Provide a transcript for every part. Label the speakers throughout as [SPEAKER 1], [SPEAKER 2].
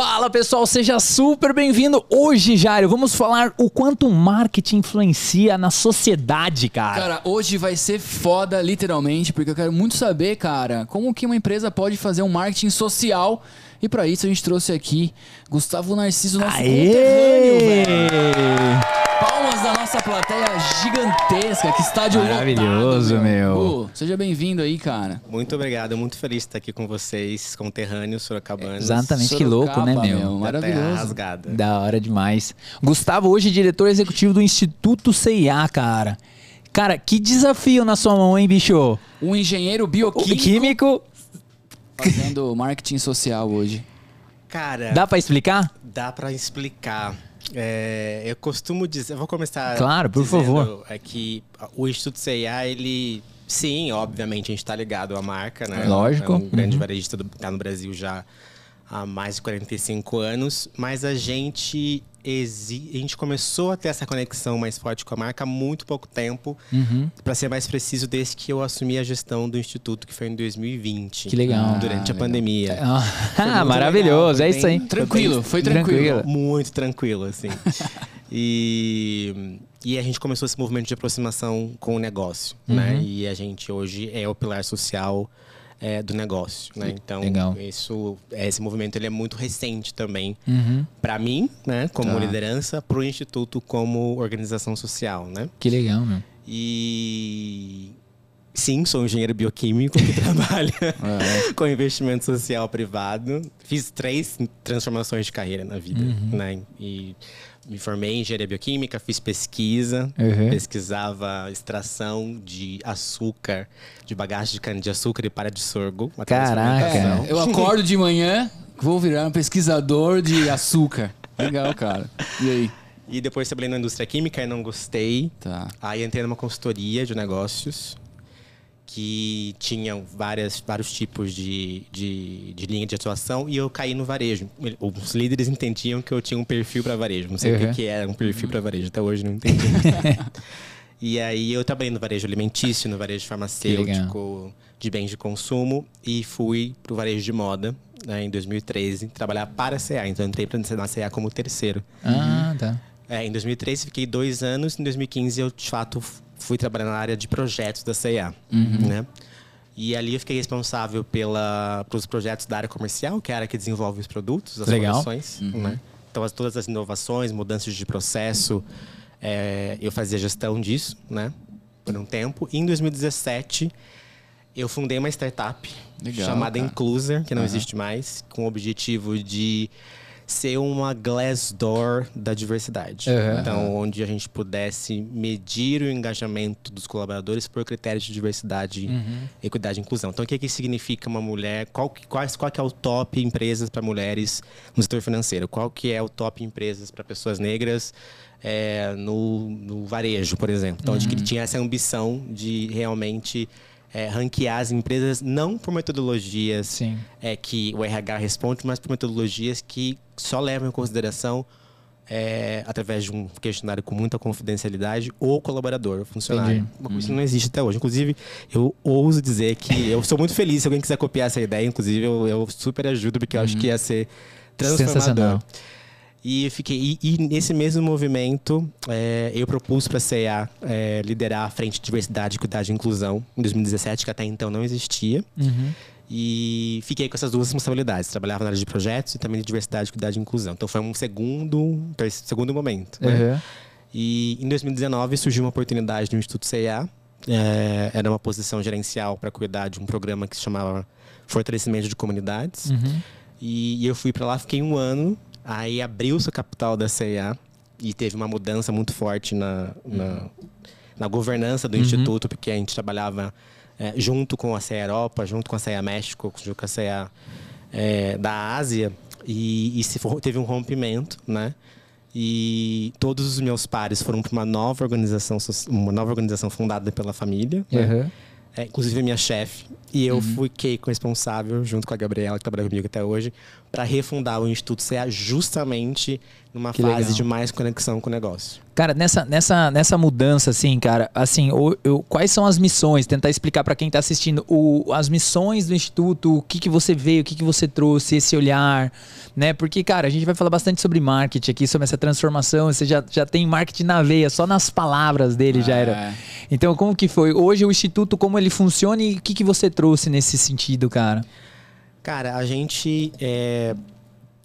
[SPEAKER 1] Fala pessoal, seja super bem-vindo. Hoje, Jairo, vamos falar o quanto o marketing influencia na sociedade, cara.
[SPEAKER 2] Cara, hoje vai ser foda, literalmente, porque eu quero muito saber, cara, como que uma empresa pode fazer um marketing social. E para isso a gente trouxe aqui Gustavo Narciso, nosso
[SPEAKER 1] Aê!
[SPEAKER 2] conterrâneo, velho. Palmas da nossa plateia gigantesca, que estádio
[SPEAKER 1] Maravilhoso,
[SPEAKER 2] lotado,
[SPEAKER 1] meu.
[SPEAKER 2] Gu, seja bem-vindo aí, cara.
[SPEAKER 3] Muito obrigado, muito feliz de estar aqui com vocês, conterrâneos sorocabanos.
[SPEAKER 1] Exatamente, que louco, né,
[SPEAKER 2] Sorocaba,
[SPEAKER 1] meu?
[SPEAKER 3] Terra
[SPEAKER 2] Maravilhoso.
[SPEAKER 3] rasgada.
[SPEAKER 1] Da hora demais. Gustavo, hoje diretor executivo do Instituto CIA, cara. Cara, que desafio na sua mão, hein, bicho?
[SPEAKER 2] Um engenheiro
[SPEAKER 1] O
[SPEAKER 2] bioquímico
[SPEAKER 1] químico,
[SPEAKER 2] fazendo marketing social hoje.
[SPEAKER 3] Cara,
[SPEAKER 1] dá pra explicar?
[SPEAKER 3] dá pra explicar. É, eu costumo dizer, eu vou começar.
[SPEAKER 1] Claro, por favor.
[SPEAKER 3] É que o Instituto CIA, ele. Sim, obviamente, a gente tá ligado à marca, né?
[SPEAKER 1] Lógico.
[SPEAKER 3] É um grande
[SPEAKER 1] Uhum.
[SPEAKER 3] varejista do, tá no Brasil já há mais de 45 anos, mas a gente exi a gente começou a ter essa conexão mais forte com a marca há muito pouco tempo.
[SPEAKER 1] Uhum.
[SPEAKER 3] Para ser mais preciso, desde que eu assumi a gestão do instituto, que foi em 2020.
[SPEAKER 1] Que legal.
[SPEAKER 3] Durante
[SPEAKER 2] Ah,
[SPEAKER 3] a pandemia.
[SPEAKER 1] Ah, maravilhoso,
[SPEAKER 3] legal,
[SPEAKER 1] é isso aí.
[SPEAKER 2] Tranquilo, foi tranquilo.
[SPEAKER 1] Tranquilo.
[SPEAKER 3] Muito tranquilo, assim. e, e a gente começou esse movimento de aproximação com o negócio, né?
[SPEAKER 1] Uhum.
[SPEAKER 3] E a gente hoje é o pilar social é, do negócio, né? Então,
[SPEAKER 1] Legal.
[SPEAKER 3] isso, esse movimento ele é muito recente também.
[SPEAKER 1] Uhum.
[SPEAKER 3] Para mim, né, como
[SPEAKER 2] Tá.
[SPEAKER 3] liderança, para o Instituto como organização social, né?
[SPEAKER 1] Que legal, meu.
[SPEAKER 3] E sim, sou um engenheiro bioquímico que trabalha
[SPEAKER 2] É.
[SPEAKER 3] com investimento social privado. Fiz três transformações de carreira na vida, né? E me formei em engenharia bioquímica, fiz pesquisa,
[SPEAKER 1] Uhum.
[SPEAKER 3] pesquisava extração de açúcar, de bagagem de cana-de-açúcar e para de sorgo.
[SPEAKER 1] Caraca.
[SPEAKER 2] É, eu acordo de manhã, vou virar um pesquisador de açúcar. Legal, cara. E aí?
[SPEAKER 3] E depois trabalhei na indústria química e não gostei.
[SPEAKER 2] Tá.
[SPEAKER 3] Aí entrei numa consultoria de negócios que tinha várias, vários tipos de, de, de linha de atuação e eu caí no varejo. Os líderes entendiam que eu tinha um perfil para varejo. Não sei o
[SPEAKER 1] Uhum.
[SPEAKER 3] que, que era um perfil para varejo, até hoje não entendi. e aí eu trabalhei no varejo alimentício, no varejo farmacêutico, de bens de consumo e fui pro varejo de moda né, em 2013 trabalhar para a CA. Então eu entrei pra- na CA como terceiro.
[SPEAKER 1] Ah, tá.
[SPEAKER 3] É, em 2013 fiquei dois anos, em 2015 eu de fato fui trabalhar na área de projetos da CIA, né? E ali eu fiquei responsável pela, pelos projetos da área comercial, que é a área que desenvolve os produtos, as
[SPEAKER 1] Legal.
[SPEAKER 3] soluções, né? Então as, todas as inovações, mudanças de processo, é, eu fazia gestão disso, né? Por um tempo. E em 2017 eu fundei uma startup
[SPEAKER 2] Legal,
[SPEAKER 3] chamada. Incluser, que não existe mais, com o objetivo de ser uma Glassdoor da diversidade.
[SPEAKER 1] Uhum.
[SPEAKER 3] Então, onde a gente pudesse medir o engajamento dos colaboradores por critérios de diversidade, equidade e inclusão. Então, o que, que significa uma mulher? Qual, que- quais, qual que é o top empresas para mulheres no setor financeiro? Qual que é o top empresas para pessoas negras é, no, no varejo, por exemplo? Então, a gente tinha essa ambição de realmente é, ranquear as empresas não por metodologias
[SPEAKER 1] Sim.
[SPEAKER 3] é, que o RH responde, mas por metodologias que só levam em consideração, é, através de um questionário com muita confidencialidade, o colaborador, o funcionário.
[SPEAKER 1] Entendi.
[SPEAKER 3] Uma coisa que não existe até hoje. Inclusive, eu ouso dizer que eu sou muito feliz se alguém quiser copiar essa ideia. Inclusive, eu, eu super ajudo, porque eu acho que ia ser transformador.
[SPEAKER 1] Sensacional.
[SPEAKER 3] E fiquei e, e nesse mesmo movimento é, eu propus para a CEA é, liderar a frente de diversidade, equidade e inclusão em 2017, que até então não existia.
[SPEAKER 1] Uhum.
[SPEAKER 3] E fiquei com essas duas responsabilidades. Trabalhava na área de projetos e também de diversidade, equidade e inclusão. Então foi um segundo, ter- segundo momento. né?
[SPEAKER 1] Uhum.
[SPEAKER 3] E em 2019 surgiu uma oportunidade no Instituto CIA. É, era uma posição gerencial para cuidar de um programa que se chamava Fortalecimento de Comunidades.
[SPEAKER 1] Uhum.
[SPEAKER 3] E, e eu fui para lá, fiquei um ano. Aí abriu-se a capital da CIA e teve uma mudança muito forte na, na, na governança do Instituto, porque a gente trabalhava é, junto com a CIA Europa, junto com a CIA México, junto com a CIA é, da Ásia. E, e se for- teve um rompimento, né? E todos os meus pares foram para uma nova organização, uma nova organização fundada pela família, né?
[SPEAKER 1] Uhum.
[SPEAKER 3] É, inclusive a minha chefe. E eu fiquei responsável, junto com a Gabriela, que trabalha comigo até hoje, para refundar o Instituto CA justamente numa
[SPEAKER 1] Que
[SPEAKER 3] fase
[SPEAKER 1] legal.
[SPEAKER 3] de mais conexão com o negócio.
[SPEAKER 1] Cara, nessa, nessa, nessa mudança, assim, cara, assim, o- eu- quais são as missões? Tentar explicar pra quem tá assistindo o, as missões do Instituto, o que, que você veio, o que, que você trouxe, esse olhar, né? Porque, cara, a gente vai falar bastante sobre marketing aqui, sobre essa transformação. Você já, já tem marketing na veia, só nas palavras dele já era.
[SPEAKER 2] É.
[SPEAKER 1] Então, como que foi? Hoje o Instituto, como ele funciona e o que, que você trouxe nesse sentido, cara?
[SPEAKER 3] Cara, a gente é,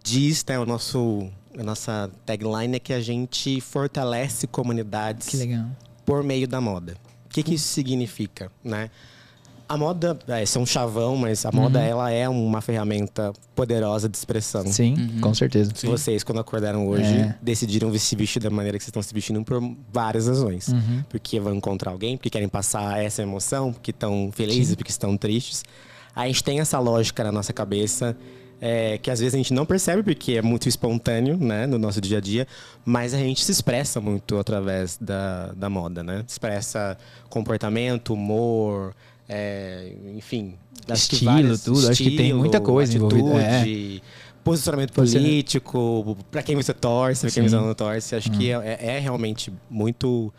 [SPEAKER 3] diz, né, o nosso, a nossa tagline é que a gente fortalece comunidades
[SPEAKER 1] Que legal.
[SPEAKER 3] por meio da moda. O que, que isso significa, né? A moda, é, esse é um chavão, mas a moda ela é uma ferramenta poderosa de expressão.
[SPEAKER 1] Sim, com certeza.
[SPEAKER 3] Vocês, quando acordaram hoje,
[SPEAKER 1] É.
[SPEAKER 3] decidiram se vestir da maneira que vocês estão se vestindo por várias razões.
[SPEAKER 1] Uhum.
[SPEAKER 3] Porque vão encontrar alguém, porque querem passar essa emoção, porque estão felizes, porque estão tristes. A gente tem essa lógica na nossa cabeça, é, que às vezes a gente não percebe, porque é muito espontâneo, né, no nosso dia a dia, mas a gente se expressa muito através da, da moda, né? Expressa comportamento, humor, é, enfim.
[SPEAKER 1] Estilo, tudo, acho que tem muita coisa envolvida, é.
[SPEAKER 3] atitude, posicionamento político, pra quem você torce, pra quem você não torce. Acho que é, é realmente muito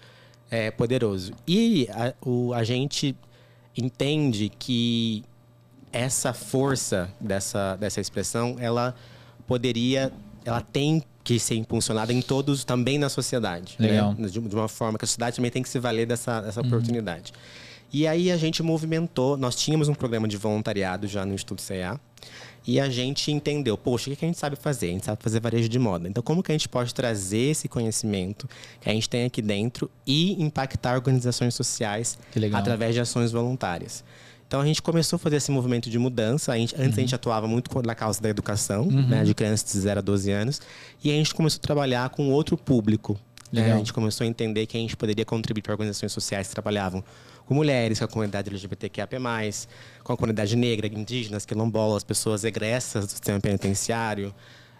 [SPEAKER 3] é, poderoso. E a, o, a gente entende que essa força dessa, dessa expressão, ela poderia, ela tem que ser impulsionada em todos, também na sociedade. né?
[SPEAKER 1] Legal.
[SPEAKER 3] De, de uma forma que a sociedade também tem que se valer dessa, dessa oportunidade. E aí a gente movimentou, nós tínhamos um programa de voluntariado já no Instituto CA, e a gente entendeu, poxa, o que a gente sabe fazer? A gente sabe fazer varejo de moda. Então, como que a gente pode trazer esse conhecimento que a gente tem aqui dentro e impactar organizações sociais através de ações voluntárias? Então, a gente começou a fazer esse movimento de mudança. A gente- antes, a gente atuava muito na causa da educação, né, de crianças de 0 a 12 anos. E a gente começou a trabalhar com outro público. né? A gente começou a entender que a gente poderia contribuir para organizações sociais que trabalhavam com mulheres, com a comunidade LGBTQIA+, com a comunidade negra, indígenas, quilombolas, pessoas egressas do sistema penitenciário,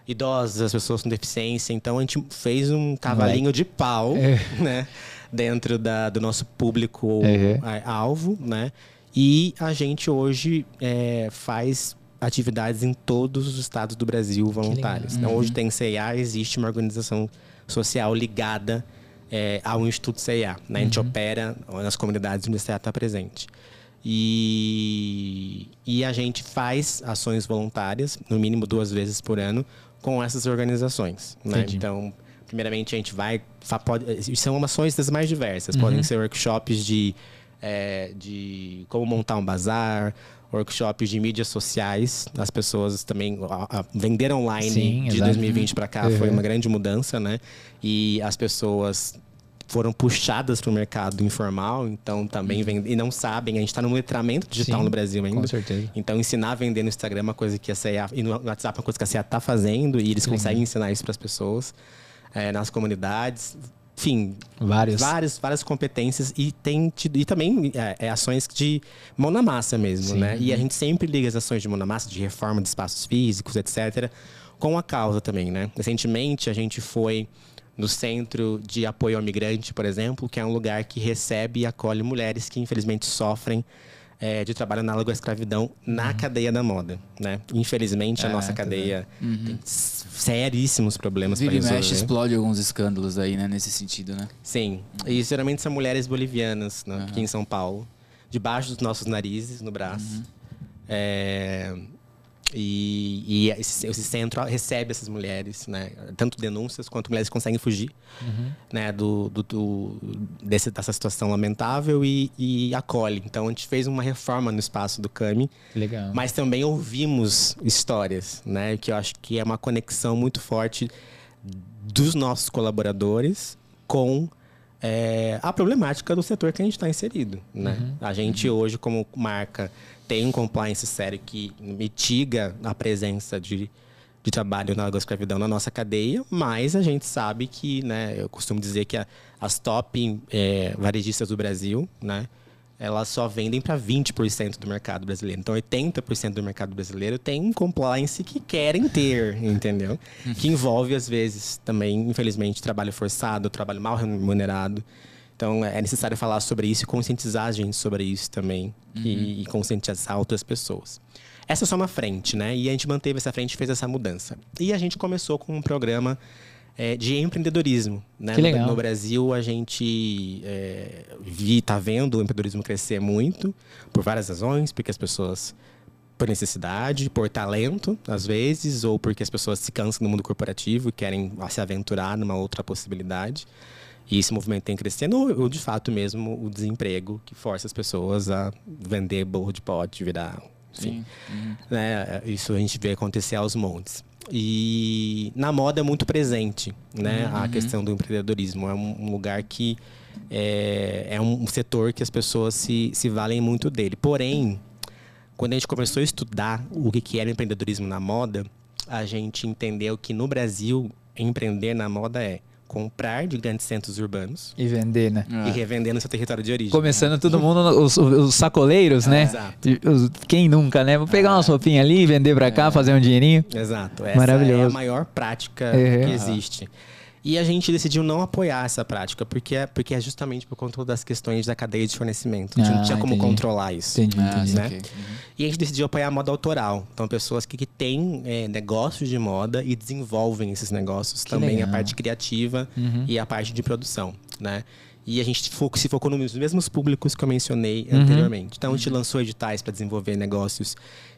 [SPEAKER 3] idosos, as pessoas com deficiência. Então, a gente fez um cavalinho de pau,
[SPEAKER 1] É.
[SPEAKER 3] né? Dentro da- do nosso público
[SPEAKER 1] Uhum.
[SPEAKER 3] a- alvo, né? E a gente hoje é, faz atividades em todos os estados do Brasil voluntárias. Então, hoje tem CIA, existe uma organização social ligada é, ao Instituto CIA. Né? A gente opera nas comunidades onde a CIA está presente. E, e a gente faz ações voluntárias, no mínimo duas vezes por ano, com essas organizações. Né? Então, primeiramente, a gente vai. Pode, são ações das mais diversas.
[SPEAKER 1] Uhum.
[SPEAKER 3] Podem ser workshops de, é, de como montar um bazar, workshops de mídias sociais. As pessoas também. A, a, vender online
[SPEAKER 1] Sim,
[SPEAKER 3] de
[SPEAKER 1] exato.
[SPEAKER 3] 2020 para cá
[SPEAKER 1] Uhum.
[SPEAKER 3] foi uma grande mudança, né? E as pessoas foram puxadas para o mercado informal, então também vende, e não sabem, a gente está no letramento digital
[SPEAKER 1] Uhum. Sim,
[SPEAKER 3] no Brasil ainda.
[SPEAKER 1] Com certeza.
[SPEAKER 3] Então, ensinar a vender no Instagram é uma coisa que a CEA, e no WhatsApp é uma coisa que a CEA está fazendo, e eles
[SPEAKER 1] legal.
[SPEAKER 3] conseguem ensinar isso para as pessoas, é, nas comunidades. Enfim,
[SPEAKER 1] Vários.
[SPEAKER 3] várias, várias competências e tem tido, e também é, é ações de mão na massa mesmo,
[SPEAKER 1] Sim.
[SPEAKER 3] né? E a gente sempre liga as ações de mão na massa, de reforma de espaços físicos, etc., com a causa também, né? Recentemente a gente foi no Centro de Apoio ao Migrante, por exemplo, que é um lugar que recebe e acolhe mulheres que infelizmente sofrem é, de trabalho análogo à escravidão na cadeia da moda, né? Infelizmente a nossa
[SPEAKER 1] tá
[SPEAKER 3] cadeia tem s- seríssimos problemas para
[SPEAKER 2] e
[SPEAKER 3] resolver.
[SPEAKER 2] mexe, explode alguns escândalos aí, né? Nesse sentido, né?
[SPEAKER 3] Sim. E geralmente são mulheres bolivianas, né, aqui em São Paulo, debaixo dos nossos narizes, no braço. É, e e esse, esse centro recebe essas mulheres, né? Tanto denúncias quanto mulheres que conseguem fugir né? do, do, do- desse, dessa situação lamentável e, e acolhe. Então a gente fez uma reforma no espaço do CAMI,
[SPEAKER 1] legal.
[SPEAKER 3] mas também ouvimos histórias, né? Que eu acho que é uma conexão muito forte dos nossos colaboradores com é, a problemática do setor que a gente está inserido, né? A gente hoje, como marca, tem um compliance sério que mitiga a presença de, de trabalho na escravidão na nossa cadeia, mas a gente sabe que, né? Eu costumo dizer que a- as top é, varejistas do Brasil, né? elas só vendem para 20% do mercado brasileiro. Então, 80% do mercado brasileiro tem um compliance que querem ter, entendeu? Que envolve, às vezes, também, infelizmente, trabalho forçado, trabalho mal remunerado. Então é necessário falar sobre isso e conscientizar a gente sobre isso também e, e conscientizar outras pessoas. Essa é só uma frente, né? E a gente manteve essa frente e fez essa mudança. E a gente começou com um programa é, de empreendedorismo. Né?
[SPEAKER 1] Que legal.
[SPEAKER 3] No, no Brasil, a gente é, vi, tá vendo o empreendedorismo crescer muito, por várias razões, porque as pessoas, por necessidade, por talento, às vezes, ou porque as pessoas se cansam do mundo corporativo e querem se aventurar numa outra possibilidade. E esse movimento tem crescendo, ou, de fato mesmo o desemprego que força as pessoas a vender bolo de pote, virar. Enfim, né? Isso a gente vê acontecer aos montes. E na moda é muito presente, né? A questão do empreendedorismo. É um, lugar que é, é um setor que as pessoas se, se valem muito dele. Porém, quando a gente começou a estudar o que que era empreendedorismo na moda, a gente entendeu que no Brasil, empreender na moda é comprar de grandes centros urbanos
[SPEAKER 1] E vender, né?
[SPEAKER 2] É.
[SPEAKER 3] e revender no seu território de origem.
[SPEAKER 1] Começando todo mundo, os, os sacoleiros, né?
[SPEAKER 3] Exato.
[SPEAKER 1] Os- quem nunca, né? Vou pegar umas roupinhas ali, vender pra cá, fazer um dinheirinho.
[SPEAKER 3] Exato. Essa
[SPEAKER 1] Maravilhoso.
[SPEAKER 3] é a maior prática
[SPEAKER 1] É.
[SPEAKER 3] que existe. E a gente decidiu não apoiar essa prática, porque é, porque é justamente por conta das questões da cadeia de fornecimento. A gente
[SPEAKER 1] Ah,
[SPEAKER 3] não tinha como
[SPEAKER 1] entendi.
[SPEAKER 3] controlar isso.
[SPEAKER 1] Entendi,
[SPEAKER 2] Ah,
[SPEAKER 1] entendi.
[SPEAKER 3] né?
[SPEAKER 2] saquei.
[SPEAKER 3] E a gente decidiu apoiar a moda autoral. Então, pessoas que, que têm é, negócios de moda e desenvolvem esses negócios também,
[SPEAKER 1] legal.
[SPEAKER 3] a parte criativa e a parte de produção, né? E a gente fo- se focou nos mesmos públicos que eu mencionei anteriormente. Então, a gente lançou editais para desenvolver negócios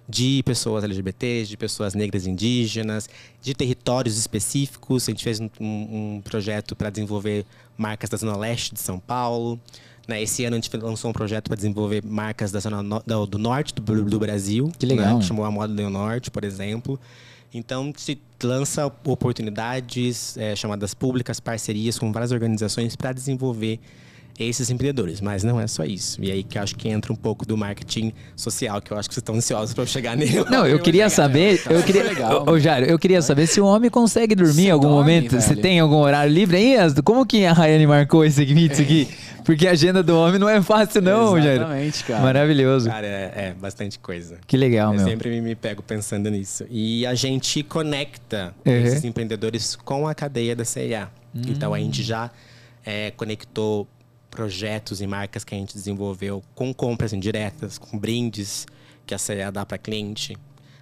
[SPEAKER 3] de pessoas LGBTs, de pessoas negras e indígenas, de territórios específicos. A gente fez um, um- projeto para desenvolver marcas da Zona Leste de São Paulo. Né? Esse ano a gente lançou um projeto para desenvolver marcas da zona no- do, do norte do, do Brasil.
[SPEAKER 1] Que legal,
[SPEAKER 3] Né? Que chamou a Moda do Norte, por exemplo. Então, se lança oportunidades eh, chamadas públicas, parcerias com várias organizações para desenvolver esses empreendedores. Mas não é só isso. E aí que eu acho que entra um pouco do marketing social, que eu acho que vocês estão ansiosos para eu chegar nele.
[SPEAKER 1] Não, eu queria saber, eu queria,
[SPEAKER 2] legal,
[SPEAKER 1] ô, Jairo, eu queria saber se o homem consegue dormir em
[SPEAKER 2] Você
[SPEAKER 1] algum
[SPEAKER 2] dorme,
[SPEAKER 1] momento. Você
[SPEAKER 2] velho?
[SPEAKER 1] tem algum horário livre aí? Como que a Rayane marcou esse vídeo aqui? Porque a agenda do homem não é fácil não, Jairo.
[SPEAKER 2] Exatamente, cara.
[SPEAKER 1] Maravilhoso.
[SPEAKER 3] Cara, é, é bastante coisa.
[SPEAKER 1] Que legal,
[SPEAKER 3] eu
[SPEAKER 1] meu.
[SPEAKER 3] sempre me, pego pensando nisso. E a gente conecta
[SPEAKER 1] Uhum.
[SPEAKER 3] esses empreendedores com a cadeia da CIA. Então a gente já é, conectou projetos e marcas que a gente desenvolveu com compras indiretas, com brindes que a CIA dá para cliente.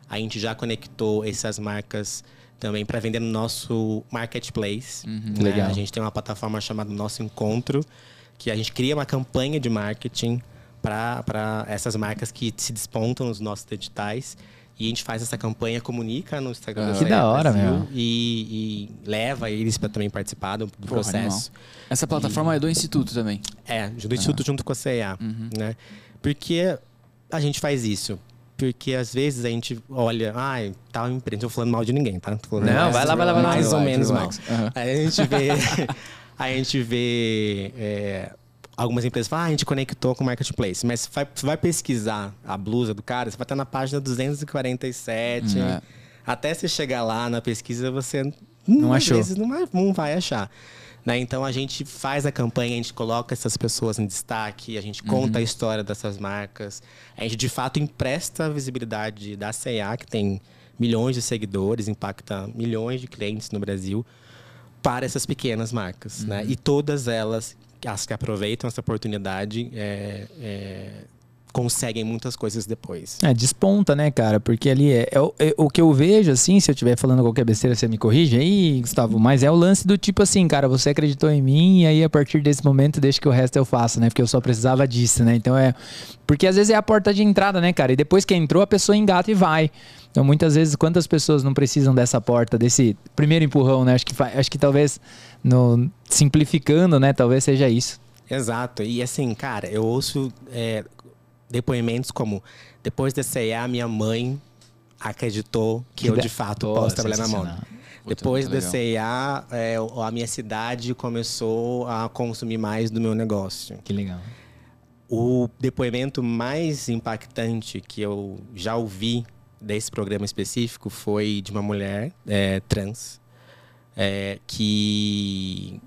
[SPEAKER 3] A gente já conectou essas marcas também para vender no nosso marketplace. né?
[SPEAKER 1] Legal.
[SPEAKER 3] A gente tem uma plataforma chamada Nosso Encontro, que a gente cria uma campanha de marketing para essas marcas que se despontam nos nossos editais. E a gente faz essa campanha, comunica no Instagram
[SPEAKER 2] Ah.
[SPEAKER 3] da
[SPEAKER 1] Que da hora,
[SPEAKER 3] Brasil
[SPEAKER 1] meu.
[SPEAKER 3] E, e leva eles para também participar do,
[SPEAKER 2] Porra,
[SPEAKER 3] processo.
[SPEAKER 2] animal. Essa plataforma é do Instituto também.
[SPEAKER 3] É, do Instituto junto com a CIA,
[SPEAKER 1] Uhum.
[SPEAKER 3] né? Porque a gente faz isso. Porque às vezes a gente olha, ai, tal empresa, não tô falando mal de ninguém, tá?
[SPEAKER 1] Não,
[SPEAKER 3] mais-
[SPEAKER 1] vai lá, vai lá, vai lá.
[SPEAKER 3] Mais ou menos mal.
[SPEAKER 2] Aham.
[SPEAKER 3] Aí a gente vê, a gente vê é, algumas empresas falam, ah, a gente conectou com o marketplace, mas vai, você vai pesquisar a blusa do cara, você vai estar na página 247.
[SPEAKER 2] É.
[SPEAKER 3] Até você chegar lá na pesquisa, você
[SPEAKER 1] Não
[SPEAKER 3] às
[SPEAKER 1] achou.
[SPEAKER 3] vezes não vai, não vai achar. Né? Então a gente faz a campanha, a gente coloca essas pessoas em destaque, a gente conta a história dessas marcas, a gente de fato empresta a visibilidade da CA, que tem milhões de seguidores, impacta milhões de clientes no Brasil, para essas pequenas marcas. Né? E todas elas, as que aproveitam essa oportunidade, é, é, conseguem muitas coisas depois.
[SPEAKER 1] É, desponta, né, cara? Porque ali é, é o- é o que eu vejo, assim, se eu estiver falando qualquer besteira, você me corrige aí, Gustavo. Mas é o lance do tipo assim, cara, você acreditou em mim e aí a partir desse momento deixa que o resto eu faça, né? Porque eu só precisava disso, né? Então é. Porque às vezes é a porta de entrada, né, cara? E depois que entrou, a pessoa engata e vai. Então muitas vezes, quantas pessoas não precisam dessa porta, desse primeiro empurrão, né? Acho que, acho que talvez, no, simplificando, né? Talvez seja isso.
[SPEAKER 3] Exato. E assim, cara, eu ouço é, depoimentos como depois da CEA, minha mãe acreditou que,
[SPEAKER 1] Que
[SPEAKER 3] eu de fato
[SPEAKER 1] Pô,
[SPEAKER 3] posso trabalhar na moda. Depois da. CEA, é, a minha cidade começou a consumir mais do meu negócio.
[SPEAKER 1] Que legal.
[SPEAKER 3] O depoimento mais impactante que eu já ouvi desse programa específico foi de uma mulher é, trans é, que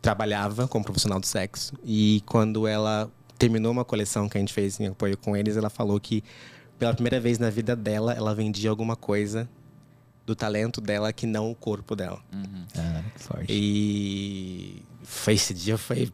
[SPEAKER 3] trabalhava como profissional do sexo e quando ela terminou uma coleção que a gente fez em apoio com eles, ela falou que pela primeira vez na vida dela ela vendia alguma coisa do talento dela que não o corpo dela.
[SPEAKER 1] Ah, que forte.
[SPEAKER 3] E Foi esse dia, foi.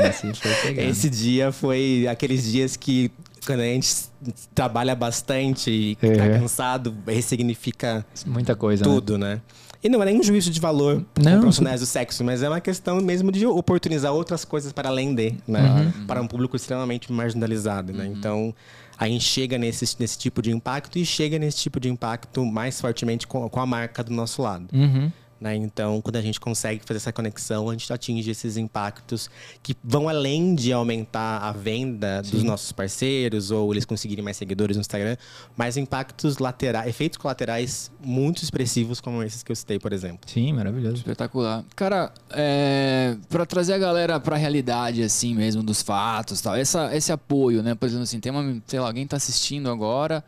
[SPEAKER 1] É, assim, foi.
[SPEAKER 3] Esse dia foi aqueles dias que quando a gente trabalha bastante e tá
[SPEAKER 1] Uhum.
[SPEAKER 3] cansado, ressignifica
[SPEAKER 1] Muita coisa, né?
[SPEAKER 3] tudo, né? E não é nem um juízo de valor
[SPEAKER 1] Não.
[SPEAKER 3] com profissionais do sexo, mas é uma questão mesmo de oportunizar outras coisas para além de, né?
[SPEAKER 1] Uhum.
[SPEAKER 3] Para um público extremamente marginalizado, né? Então, a gente chega nesse, nesse tipo de impacto e chega nesse tipo de impacto mais fortemente com, com a marca do nosso lado.
[SPEAKER 1] Uhum.
[SPEAKER 3] Né? Então, quando a gente consegue fazer essa conexão, a gente atinge esses impactos que vão além de aumentar a venda dos nossos parceiros ou eles conseguirem mais seguidores no Instagram, mas impactos laterais, efeitos colaterais muito expressivos como esses que eu citei, por exemplo.
[SPEAKER 1] Sim, maravilhoso.
[SPEAKER 2] Espetacular. Cara, é, para trazer a galera pra realidade, assim mesmo, dos fatos tal, essa, esse apoio, né? Por exemplo, assim, tem uma, sei lá, alguém tá assistindo agora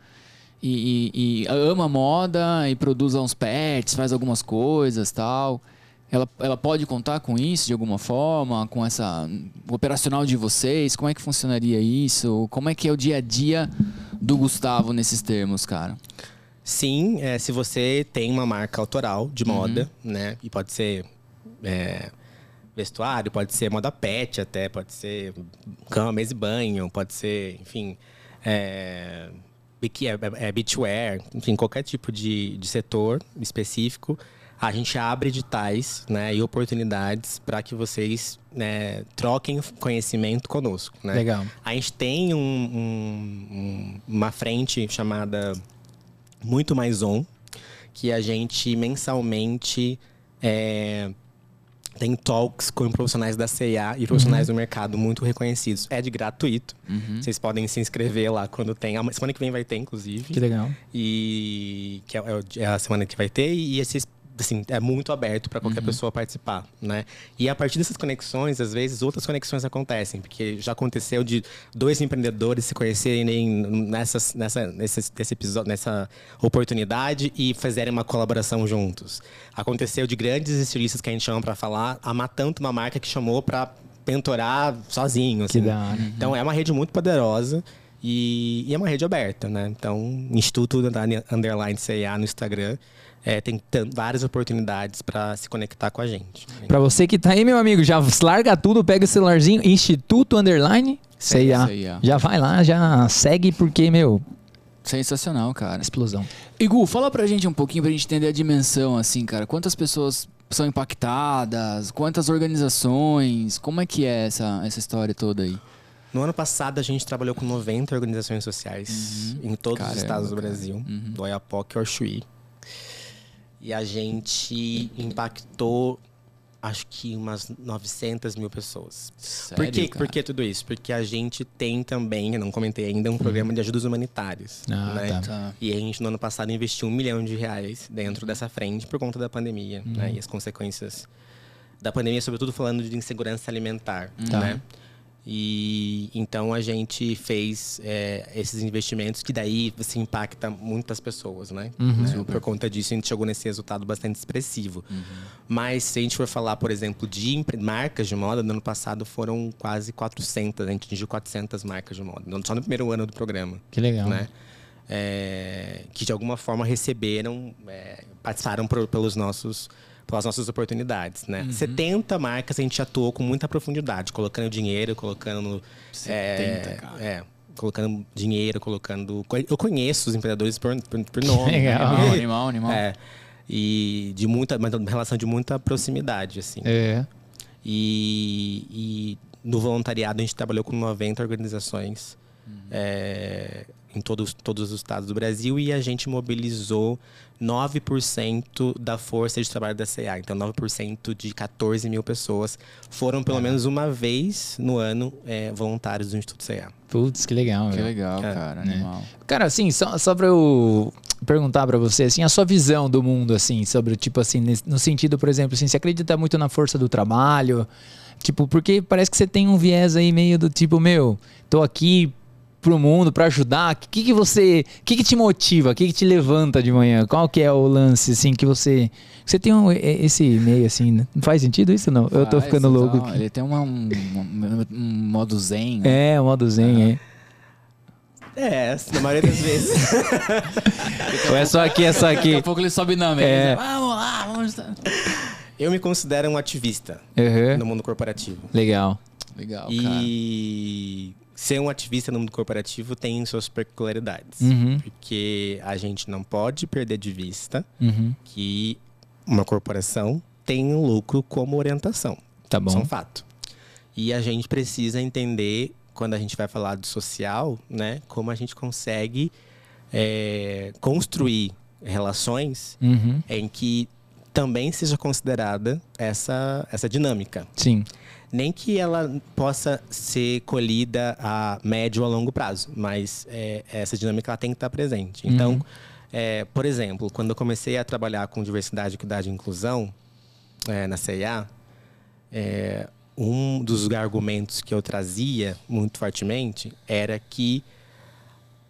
[SPEAKER 2] e, e- e ama moda e produz uns pets, faz algumas coisas tal. Ela, ela pode contar com isso de alguma forma, com essa operacional de vocês? Como é que funcionaria isso? Como é que é o dia a dia do Gustavo nesses termos, cara?
[SPEAKER 3] Sim, é, se você tem uma marca autoral de moda, né? E pode ser é, vestuário, pode ser moda pet até, pode ser cama, mesa e banho, pode ser, enfim, é, é, é, beachwear, enfim, qualquer tipo de, de setor específico. A gente abre editais né, e oportunidades para que vocês né, troquem conhecimento conosco. Né?
[SPEAKER 1] Legal.
[SPEAKER 3] A gente tem um- um- uma frente chamada Muito Mais On, que a gente mensalmente é, tem talks com profissionais da CIA e profissionais do mercado muito reconhecidos. É de gratuito. Vocês podem se inscrever lá quando tem. A semana que vem vai ter, inclusive.
[SPEAKER 1] Que legal.
[SPEAKER 3] E que é, é é a semana que vai ter e esses assim, é muito aberto para
[SPEAKER 1] Uhum.
[SPEAKER 3] qualquer pessoa participar, né? E a partir dessas conexões, às vezes outras conexões acontecem, porque já aconteceu de dois empreendedores se conhecerem nessas, nessa, nesse, nesse episódio, nessa oportunidade e fazerem uma colaboração juntos. Aconteceu de grandes estilistas que a gente chama para falar, amar tanto uma marca que chamou para mentorar sozinho, assim.
[SPEAKER 1] da.
[SPEAKER 3] Então é uma rede muito poderosa e, e é uma rede aberta, né? Então, Instituto Underline- Underline CIA no Instagram é, tem várias oportunidades para se conectar com a gente.
[SPEAKER 1] Pra você que tá aí, meu amigo, já larga tudo, pega o celularzinho, Instituto Underline CIA.
[SPEAKER 2] CIA.
[SPEAKER 1] Já vai lá, já segue, porque, meu,
[SPEAKER 2] Sensacional, cara.
[SPEAKER 1] explosão.
[SPEAKER 2] Igu, fala pra gente um pouquinho pra gente entender a dimensão, assim, cara. Quantas pessoas são impactadas? Quantas organizações? Como é que é essa, essa história toda aí?
[SPEAKER 3] No ano passado, a gente trabalhou com 90 organizações sociais em todos
[SPEAKER 2] Caramba,
[SPEAKER 3] os estados do
[SPEAKER 2] cara.
[SPEAKER 3] Brasil, do Oiapoque ao Chuí. E a gente impactou, acho que umas 900 mil pessoas. Por,
[SPEAKER 2] Sério,
[SPEAKER 3] que,
[SPEAKER 2] cara?
[SPEAKER 3] por que tudo isso? Porque a gente tem também, eu não comentei ainda, um programa de ajudas humanitárias.
[SPEAKER 1] Ah,
[SPEAKER 3] né?
[SPEAKER 1] tá.
[SPEAKER 2] Tá.
[SPEAKER 3] E a gente, no ano passado, investiu um milhão de reais dentro dessa frente por conta da pandemia né? e as consequências da pandemia, sobretudo falando de insegurança alimentar.
[SPEAKER 1] Tá.
[SPEAKER 3] Né? E então a gente fez é, esses investimentos que daí se impacta muitas pessoas, né? Né? Por conta disso, a gente chegou nesse resultado bastante expressivo. Mas se a gente for falar, por exemplo, de marcas de moda, no ano passado foram quase 400, a gente atingiu 400 marcas de moda, só no primeiro ano do programa
[SPEAKER 1] Que legal.
[SPEAKER 3] né? É, que de alguma forma receberam, é, passaram por- pelos nossos, pelas nossas oportunidades, né? 70 marcas a gente atuou com muita profundidade, colocando dinheiro, colocando...
[SPEAKER 2] 70,
[SPEAKER 3] é,
[SPEAKER 2] cara.
[SPEAKER 3] é, colocando dinheiro, colocando... Eu conheço os empreendedores por, por, por nome.
[SPEAKER 1] Legal.
[SPEAKER 3] né?
[SPEAKER 2] Animal, animal.
[SPEAKER 3] É, e de muita, mas uma relação de muita proximidade, assim.
[SPEAKER 1] É.
[SPEAKER 3] E, e no voluntariado a gente trabalhou com 90 organizações é, em todos, todos os estados do Brasil e a gente mobilizou 9% da força de trabalho da CA. Então, 9% de 14 mil pessoas foram pelo menos uma vez no ano é, voluntários do Instituto CA.
[SPEAKER 1] Putz, que legal.
[SPEAKER 2] Que
[SPEAKER 1] velho.
[SPEAKER 2] legal,
[SPEAKER 3] É,
[SPEAKER 2] cara.
[SPEAKER 1] né?
[SPEAKER 2] Animal.
[SPEAKER 1] Cara, assim, só, só pra eu perguntar pra você, assim, a sua visão do mundo, assim, sobre, tipo assim, no sentido, por exemplo, assim, você acredita muito na força do trabalho? Tipo, porque parece que você tem um viés aí meio do tipo, meu, tô aqui pro mundo pra ajudar. O que, que você, o que, que te motiva? O que, que te levanta de manhã? Qual que é o lance, assim, que você... Você tem um, e- esse meio, assim, né? não faz sentido isso, não? eu tô
[SPEAKER 2] Faz,
[SPEAKER 1] ficando louco aqui.
[SPEAKER 2] Ele tem uma- um, um, um modo zen. né?
[SPEAKER 1] É, o modo zen, é.
[SPEAKER 3] É, na maioria das vezes.
[SPEAKER 1] Ou é só aqui, é só
[SPEAKER 2] Daqui
[SPEAKER 1] aqui.
[SPEAKER 2] a pouco ele sobe na mesa.
[SPEAKER 1] É.
[SPEAKER 2] Vamos lá, vamos.
[SPEAKER 3] Eu me considero um ativista
[SPEAKER 1] Uhum.
[SPEAKER 3] no mundo corporativo.
[SPEAKER 1] Legal.
[SPEAKER 2] Legal, cara.
[SPEAKER 3] E ser um ativista no mundo corporativo tem suas peculiaridades.
[SPEAKER 1] Uhum.
[SPEAKER 3] Porque a gente não pode perder de vista
[SPEAKER 1] Uhum.
[SPEAKER 3] que uma corporação tem um lucro como orientação.
[SPEAKER 1] Tá bom.
[SPEAKER 3] Isso é um fato. E a gente precisa entender, quando a gente vai falar do social, né, como a gente consegue é, construir relações
[SPEAKER 1] Uhum.
[SPEAKER 3] em que também seja considerada essa, essa dinâmica.
[SPEAKER 1] Sim.
[SPEAKER 3] Nem que ela possa ser colhida a médio ou longo prazo, mas é, essa dinâmica ela tem que estar presente. Então,
[SPEAKER 1] Uhum.
[SPEAKER 3] é, por exemplo, quando eu comecei a trabalhar com diversidade, equidade e inclusão é, na CIA, é, um dos argumentos que eu trazia muito fortemente era que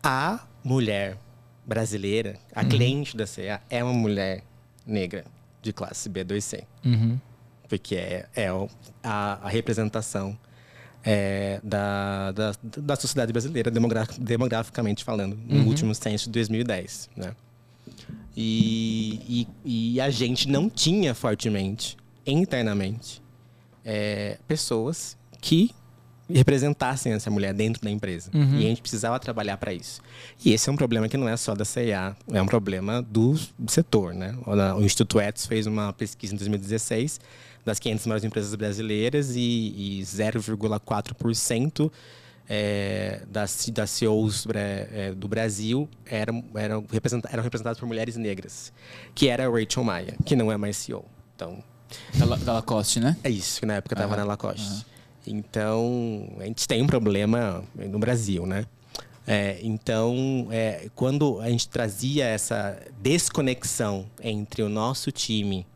[SPEAKER 3] a mulher brasileira, a cliente da CIA, é uma mulher negra de classe B2C
[SPEAKER 1] Uhum.
[SPEAKER 3] Porque é, é a, a representação é, da, da, da sociedade brasileira, demogra- demograficamente falando, no último censo de 2010. Né? E, e, e a gente não tinha fortemente, internamente, é, pessoas que representassem essa mulher dentro da empresa.
[SPEAKER 1] Uhum.
[SPEAKER 3] E a gente precisava trabalhar para isso. E esse é um problema que não é só da CIA, é um problema do setor. Né? O Instituto Etos fez uma pesquisa em 2016 das 500 maiores empresas brasileiras e, e 0,4% é, das, das CEOs é, é, do Brasil eram, eram, representa, eram representadas por mulheres negras, que era a Rachel Maia, que não é mais CEO. Então,
[SPEAKER 2] Da, da Lacoste, né?
[SPEAKER 3] é isso, que na época estava
[SPEAKER 2] Aham,
[SPEAKER 3] na Lacoste. Então, a gente tem um problema no Brasil, né? É, então, é, quando a gente trazia essa desconexão entre o nosso time,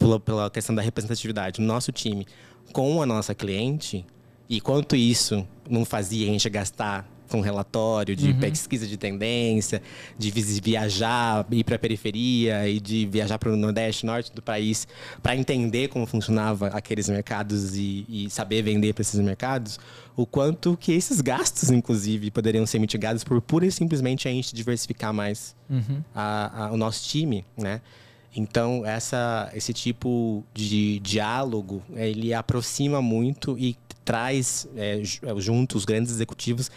[SPEAKER 3] pela, pela questão da representatividade, o nosso time com a nossa cliente, e quanto isso não fazia a gente gastar com relatório de pesquisa de tendência, de viajar, ir para a periferia e de viajar para o Nordeste, Norte do país, para entender como funcionava aqueles mercados e, e saber vender para esses mercados, o quanto que esses gastos, inclusive, poderiam ser mitigados por pura e simplesmente a gente diversificar mais
[SPEAKER 1] Uhum.
[SPEAKER 3] a- a- o nosso time, né? Então, essa, esse tipo de diálogo, eh, ele aproxima muito e traz ju- eh, junto os grandes executivos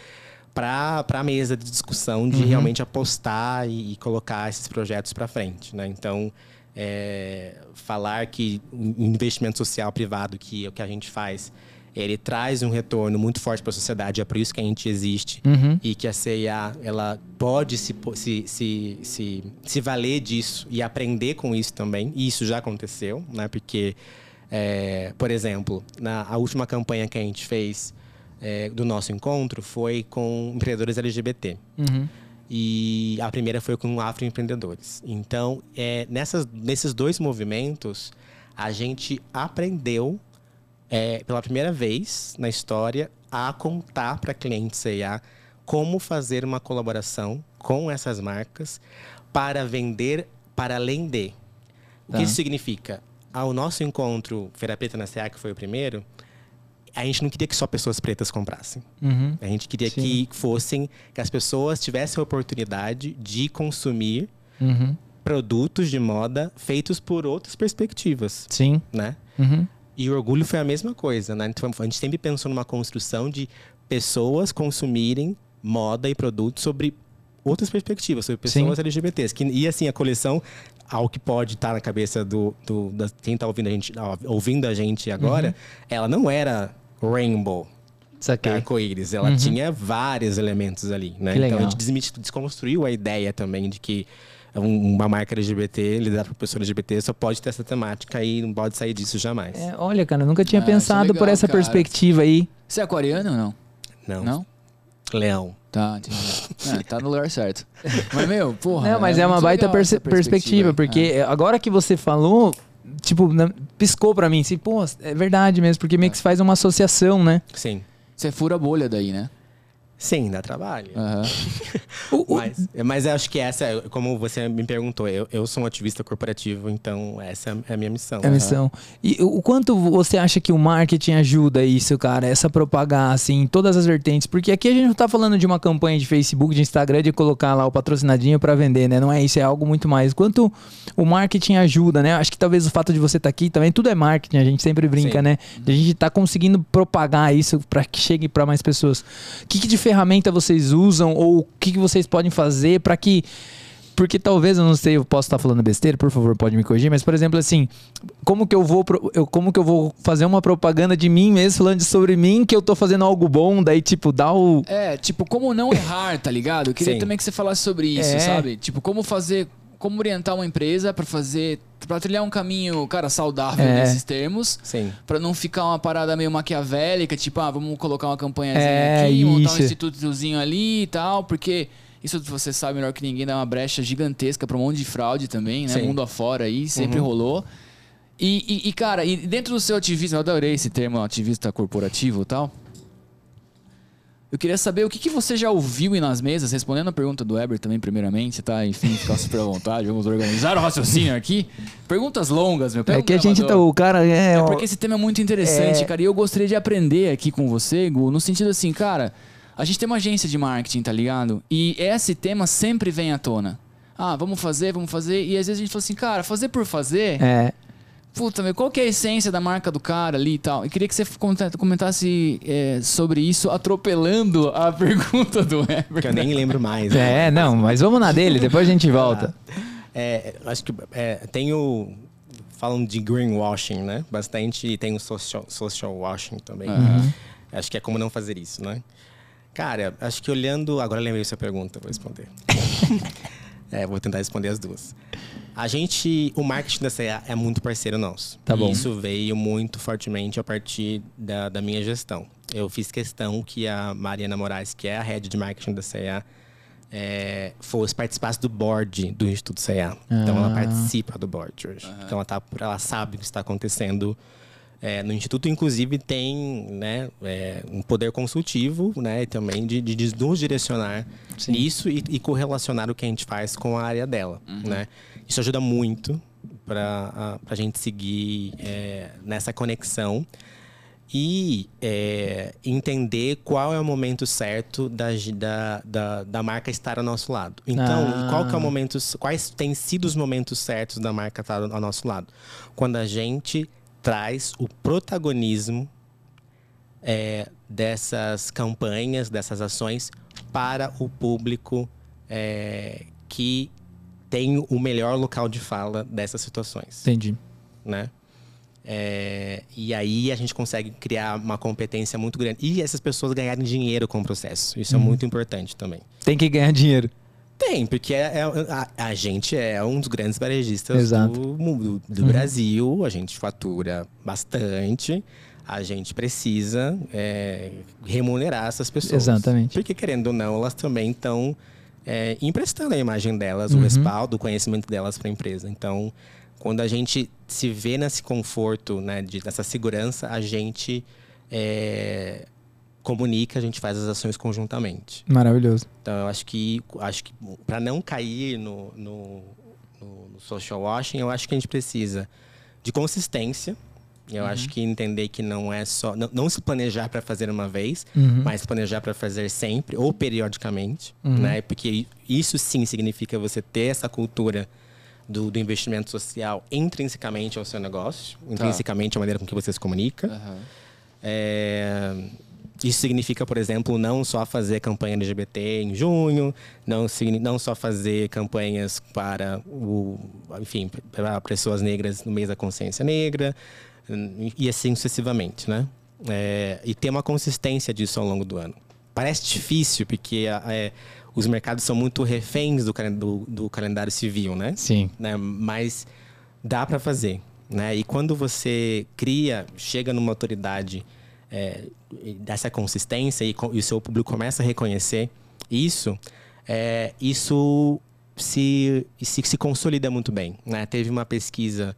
[SPEAKER 3] para a mesa de discussão de realmente apostar e, e colocar esses projetos para frente, né? Então, eh, falar que investimento social privado, que é o que a gente faz, ele traz um retorno muito forte para a sociedade, é por isso que a gente existe
[SPEAKER 1] Uhum.
[SPEAKER 3] e que a CIA ela pode se, se, se, se, se valer disso e aprender com isso também. E isso já aconteceu, né? Porque, é, por exemplo, na a última campanha que a gente fez é, do nosso encontro foi com empreendedores LGBT.
[SPEAKER 1] Uhum.
[SPEAKER 3] E a primeira foi com afroempreendedores. Então, é, nessas, nesses dois movimentos, a gente aprendeu é, pela primeira vez na história a contar para clientes CIA como fazer uma colaboração com essas marcas para vender para além de. O
[SPEAKER 1] Tá.
[SPEAKER 3] que isso significa? Ao nosso encontro Feira Preta na CA, que foi o primeiro, a gente não queria que só pessoas pretas comprassem.
[SPEAKER 1] Uhum.
[SPEAKER 3] A gente queria
[SPEAKER 1] Sim.
[SPEAKER 3] que fossem, que as pessoas tivessem a oportunidade de consumir
[SPEAKER 1] Uhum.
[SPEAKER 3] produtos de moda feitos por outras perspectivas,
[SPEAKER 1] Sim.
[SPEAKER 3] né?
[SPEAKER 1] Uhum.
[SPEAKER 3] E o orgulho foi a mesma coisa, né? Então, a gente sempre pensou numa construção de pessoas consumirem moda e produtos sobre outras perspectivas, sobre pessoas
[SPEAKER 1] Sim.
[SPEAKER 3] LGBTs. Que, e assim, a coleção, ao que pode estar na cabeça do, do da, quem está ouvindo a gente, ouvindo a gente agora,
[SPEAKER 1] Uhum.
[SPEAKER 3] ela não era rainbow, arco-íris. Ela
[SPEAKER 1] Uhum.
[SPEAKER 3] tinha vários elementos ali, né? Então a gente desconstruiu a ideia também de que uma marca LGBT, liderada por pessoa LGBT, só pode ter essa temática e não pode sair disso jamais.
[SPEAKER 1] É, olha, cara, eu nunca tinha
[SPEAKER 2] Ah, é
[SPEAKER 1] pensado por
[SPEAKER 2] legal,
[SPEAKER 1] essa
[SPEAKER 2] cara.
[SPEAKER 1] perspectiva aí.
[SPEAKER 2] Você é aquariano ou não?
[SPEAKER 3] Não.
[SPEAKER 2] Não?
[SPEAKER 3] Leão.
[SPEAKER 2] Tá, entendi. É, tá no lugar certo. Mas, meu, porra.
[SPEAKER 1] Não, mas é, uma
[SPEAKER 2] muito
[SPEAKER 1] baita perce-
[SPEAKER 2] essa
[SPEAKER 1] perspectiva, porque agora que você falou, tipo, piscou pra mim, assim, pô, é verdade mesmo, porque meio que se faz uma associação, né?
[SPEAKER 3] Sim.
[SPEAKER 2] Você fura a bolha daí, né?
[SPEAKER 3] Sim, dá trabalho.
[SPEAKER 1] O-
[SPEAKER 3] Mas, mas eu acho que essa, como você me perguntou, eu, eu sou um ativista corporativo, então essa é a minha missão.
[SPEAKER 1] É a missão. E o quanto você acha que o marketing ajuda isso, cara? Essa propagar, assim, em todas as vertentes? Porque aqui a gente não tá falando de uma campanha de Facebook, de Instagram, de colocar lá o patrocinadinho pra vender, né? Não é isso, é algo muito mais. Quanto o marketing ajuda, né? Acho que talvez o fato de você estar aqui também, tudo é marketing, a gente sempre brinca,
[SPEAKER 3] Sim.
[SPEAKER 1] né? A gente tá conseguindo propagar isso pra que chegue pra mais pessoas. O que, que de ferramenta vocês usam ou o que, que vocês podem fazer pra que porque talvez eu não sei, eu posso estar falando besteira, por favor, pode me corrigir, mas por exemplo, assim, como que eu vou pro- eu, como que eu vou fazer uma propaganda de mim mesmo falando de- sobre mim que eu tô fazendo algo bom, daí tipo, dá o
[SPEAKER 2] É, tipo, como não errar, tá ligado? Eu queria
[SPEAKER 3] Sim.
[SPEAKER 2] também que você falasse sobre isso,
[SPEAKER 1] É.
[SPEAKER 2] sabe? Tipo, como fazer. Como orientar uma empresa pra fazer. pra trilhar um caminho, cara, saudável
[SPEAKER 1] É.
[SPEAKER 2] nesses termos.
[SPEAKER 3] Sim.
[SPEAKER 2] Pra não ficar uma parada meio maquiavélica, tipo, ah, vamos colocar uma campanhazinha
[SPEAKER 1] É,
[SPEAKER 2] aqui, montar um
[SPEAKER 1] isso.
[SPEAKER 2] institutozinho ali e tal, porque isso você sabe melhor que ninguém, dá uma brecha gigantesca pra um monte de fraude também, né?
[SPEAKER 3] Sim.
[SPEAKER 2] Mundo afora aí, sempre rolou. E, e- e, cara, e dentro do seu ativismo, eu adorei esse termo, ativista corporativo e tal. Eu queria saber o que, que você já ouviu nas mesas, respondendo a pergunta do Weber também, primeiramente, tá? Enfim, ficar super à vontade, vamos organizar o raciocínio aqui. Perguntas longas, meu. Pega
[SPEAKER 1] É que a gente tá, o cara é,
[SPEAKER 2] É porque esse tema é muito interessante,
[SPEAKER 1] É.
[SPEAKER 2] cara. E eu gostaria de aprender aqui com você, Gu, no sentido assim, cara, a gente tem uma agência de marketing, tá ligado? E esse tema sempre vem à tona. Ah, vamos fazer, vamos fazer. E às vezes a gente fala assim, cara, fazer por fazer.
[SPEAKER 1] é,
[SPEAKER 2] Puta, meu, qual que é a essência da marca do cara ali e tal? Eu queria que você comenta- comentasse é, sobre isso, atropelando a pergunta do Weber.
[SPEAKER 3] Que eu nem lembro mais. né?
[SPEAKER 1] é, não, mas vamos na dele, depois a gente volta.
[SPEAKER 3] É, acho que é, tem o. Falam de greenwashing, né? Bastante. E tem o social, social washing também. Acho que é como não fazer isso, né? Cara, acho que olhando. Agora eu lembrei sua pergunta, vou responder. é, vou tentar responder as duas. A gente. O marketing da CA é muito parceiro nosso.
[SPEAKER 1] Tá bom.
[SPEAKER 3] E isso veio muito fortemente a partir da, da minha gestão. Eu fiz questão que a Mariana Moraes, que é a head de marketing da CA, é, fosse participasse do board do Instituto CA. Então ela
[SPEAKER 1] Ah.
[SPEAKER 3] participa do board hoje. Então ela, tá, ela sabe o que está acontecendo é, no Instituto. Inclusive tem né, é, um poder consultivo né, também de, de, de nos direcionar nisso e, e correlacionar o que a gente faz com a área dela. Né? Isso ajuda muito para a gente seguir é, nessa conexão e é, entender qual é o momento certo da, da, da, da marca estar ao nosso lado. Então,
[SPEAKER 1] Ah.
[SPEAKER 3] qual que é o momento, quais têm sido os momentos certos da marca estar ao nosso lado? Quando a gente traz o protagonismo é, dessas campanhas, dessas ações para o público é, que tem o melhor local de fala dessas situações
[SPEAKER 1] Entendi.
[SPEAKER 3] né? É, e aí a gente consegue criar uma competência muito grande. E essas pessoas ganharem dinheiro com o processo. Isso é muito importante também.
[SPEAKER 1] Tem que ganhar dinheiro.
[SPEAKER 3] Tem, porque é- é- a, a gente é um dos grandes varejistas
[SPEAKER 1] Exato.
[SPEAKER 3] do, mundo- do Brasil. A gente fatura bastante. A gente precisa é, remunerar essas pessoas.
[SPEAKER 1] Exatamente.
[SPEAKER 3] Porque, querendo ou não, elas também estão é, emprestando a imagem delas, o respaldo, o conhecimento delas para a empresa. Então, quando a gente se vê nesse conforto, né, de, nessa segurança, a gente é, comunica, a gente faz as ações conjuntamente.
[SPEAKER 1] Maravilhoso.
[SPEAKER 3] Então, eu acho que, acho que para não cair no, no, no- social washing, eu acho que a gente precisa de consistência. Eu acho que entender que não é só. Não, não se planejar para fazer uma vez,
[SPEAKER 1] Uhum.
[SPEAKER 3] mas planejar para fazer sempre ou periodicamente.
[SPEAKER 1] Uhum.
[SPEAKER 3] Né? Porque isso sim significa você ter essa cultura do, do investimento social intrinsecamente ao seu negócio, intrinsecamente à maneira com que você se comunica.
[SPEAKER 2] Aham.
[SPEAKER 3] É, Isso significa, por exemplo, não só fazer campanha LGBT em junho, não, não só fazer campanhas para o, enfim, para pessoas negras no mês da consciência negra, e assim sucessivamente, né? É, e ter uma consistência disso ao longo do ano. Parece difícil, porque é, os mercados são muito reféns do, do- do calendário civil, né?
[SPEAKER 1] Sim.
[SPEAKER 3] né? Mas dá para fazer, né? E quando você cria, chega numa autoridade é, dessa consistência e, e o seu público começa a reconhecer isso, é, isso se, se, se consolida muito bem, né? Teve uma pesquisa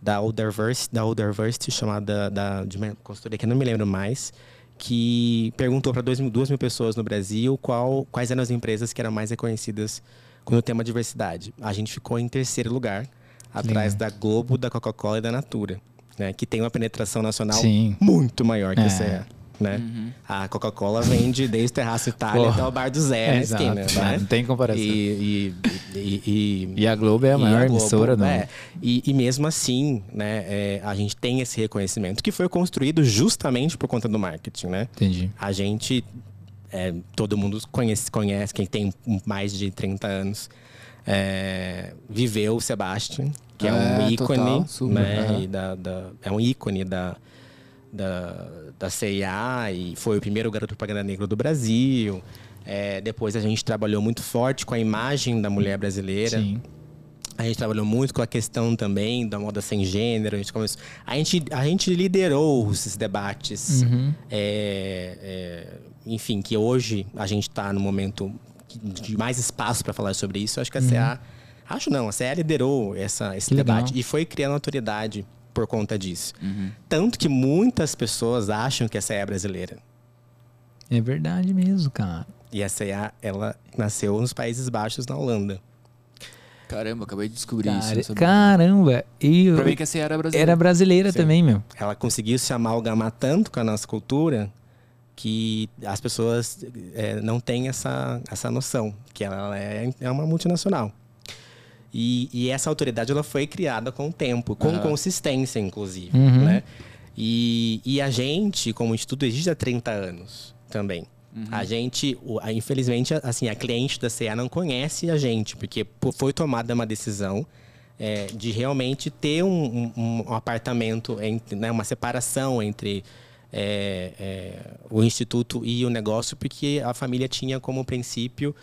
[SPEAKER 3] da Olderversity, da Olderversity chamada da, de uma consultoria que eu não me lembro mais, que perguntou para duas, duas mil pessoas no Brasil qual, quais eram as empresas que eram mais reconhecidas com o tema diversidade. A gente ficou em terceiro lugar, atrás da Globo, da Coca-Cola e da Natura, né? Que tem uma penetração nacional
[SPEAKER 1] Sim.
[SPEAKER 3] muito maior que
[SPEAKER 1] É.
[SPEAKER 3] a CEA. Né? A Coca-Cola vende desde o Terraço Itália
[SPEAKER 1] Porra.
[SPEAKER 3] até o Bar do Zé na
[SPEAKER 1] Exato.
[SPEAKER 3] esquina. Né?
[SPEAKER 1] Não tem comparação.
[SPEAKER 3] E, e, e, e-
[SPEAKER 1] E a Globo é a maior
[SPEAKER 3] Globo,
[SPEAKER 1] emissora, não.
[SPEAKER 3] é. E, e mesmo assim, né, é, a gente tem esse reconhecimento que foi construído justamente por conta do marketing, né?
[SPEAKER 1] Entendi.
[SPEAKER 3] A gente, é, todo mundo conhece, conhece, quem tem mais de 30 anos, é, viveu o Sebastian, que é, um
[SPEAKER 2] É,
[SPEAKER 3] ícone,
[SPEAKER 2] total,
[SPEAKER 3] né? e da, da- é um ícone da, da, da CIA e foi o primeiro garoto propaganda negro do Brasil. É, depois a gente trabalhou muito forte com a imagem da mulher brasileira.
[SPEAKER 1] Sim.
[SPEAKER 3] A gente trabalhou muito com a questão também da moda sem gênero. A gente, começou, a gente, a gente liderou esses debates.
[SPEAKER 1] Uhum.
[SPEAKER 3] É, é, enfim, que hoje a gente está no momento de mais espaço para falar sobre isso. Eu acho que a CA. Acho não, a CA liderou essa, esse
[SPEAKER 1] Uhum. Que legal.
[SPEAKER 3] debate e foi criando autoridade por conta disso. Tanto que muitas pessoas acham que a CA é brasileira.
[SPEAKER 1] É verdade mesmo, cara.
[SPEAKER 3] E a CA, ela nasceu nos Países Baixos, na Holanda.
[SPEAKER 2] Caramba, acabei de descobrir isso.
[SPEAKER 1] Cara-
[SPEAKER 2] sabia.
[SPEAKER 1] Caramba. E eu-
[SPEAKER 2] Pra mim que essa era brasileira.
[SPEAKER 1] era brasileira
[SPEAKER 3] Sim.
[SPEAKER 1] também, meu.
[SPEAKER 3] ela conseguiu se amalgamar tanto com a nossa cultura que as pessoas é, não têm essa, essa noção que ela é, é uma multinacional. E, e essa autoridade ela foi criada com o tempo, com
[SPEAKER 2] Aham.
[SPEAKER 3] consistência, inclusive.
[SPEAKER 1] Uhum.
[SPEAKER 3] Né? E, e a gente, como instituto, existe há 30 anos também. A gente, infelizmente, assim, a cliente da CA não conhece a gente, porque foi tomada uma decisão é, de realmente ter um, um- um apartamento, entre, né, uma separação entre é, é, o instituto e o negócio, porque a família tinha como princípio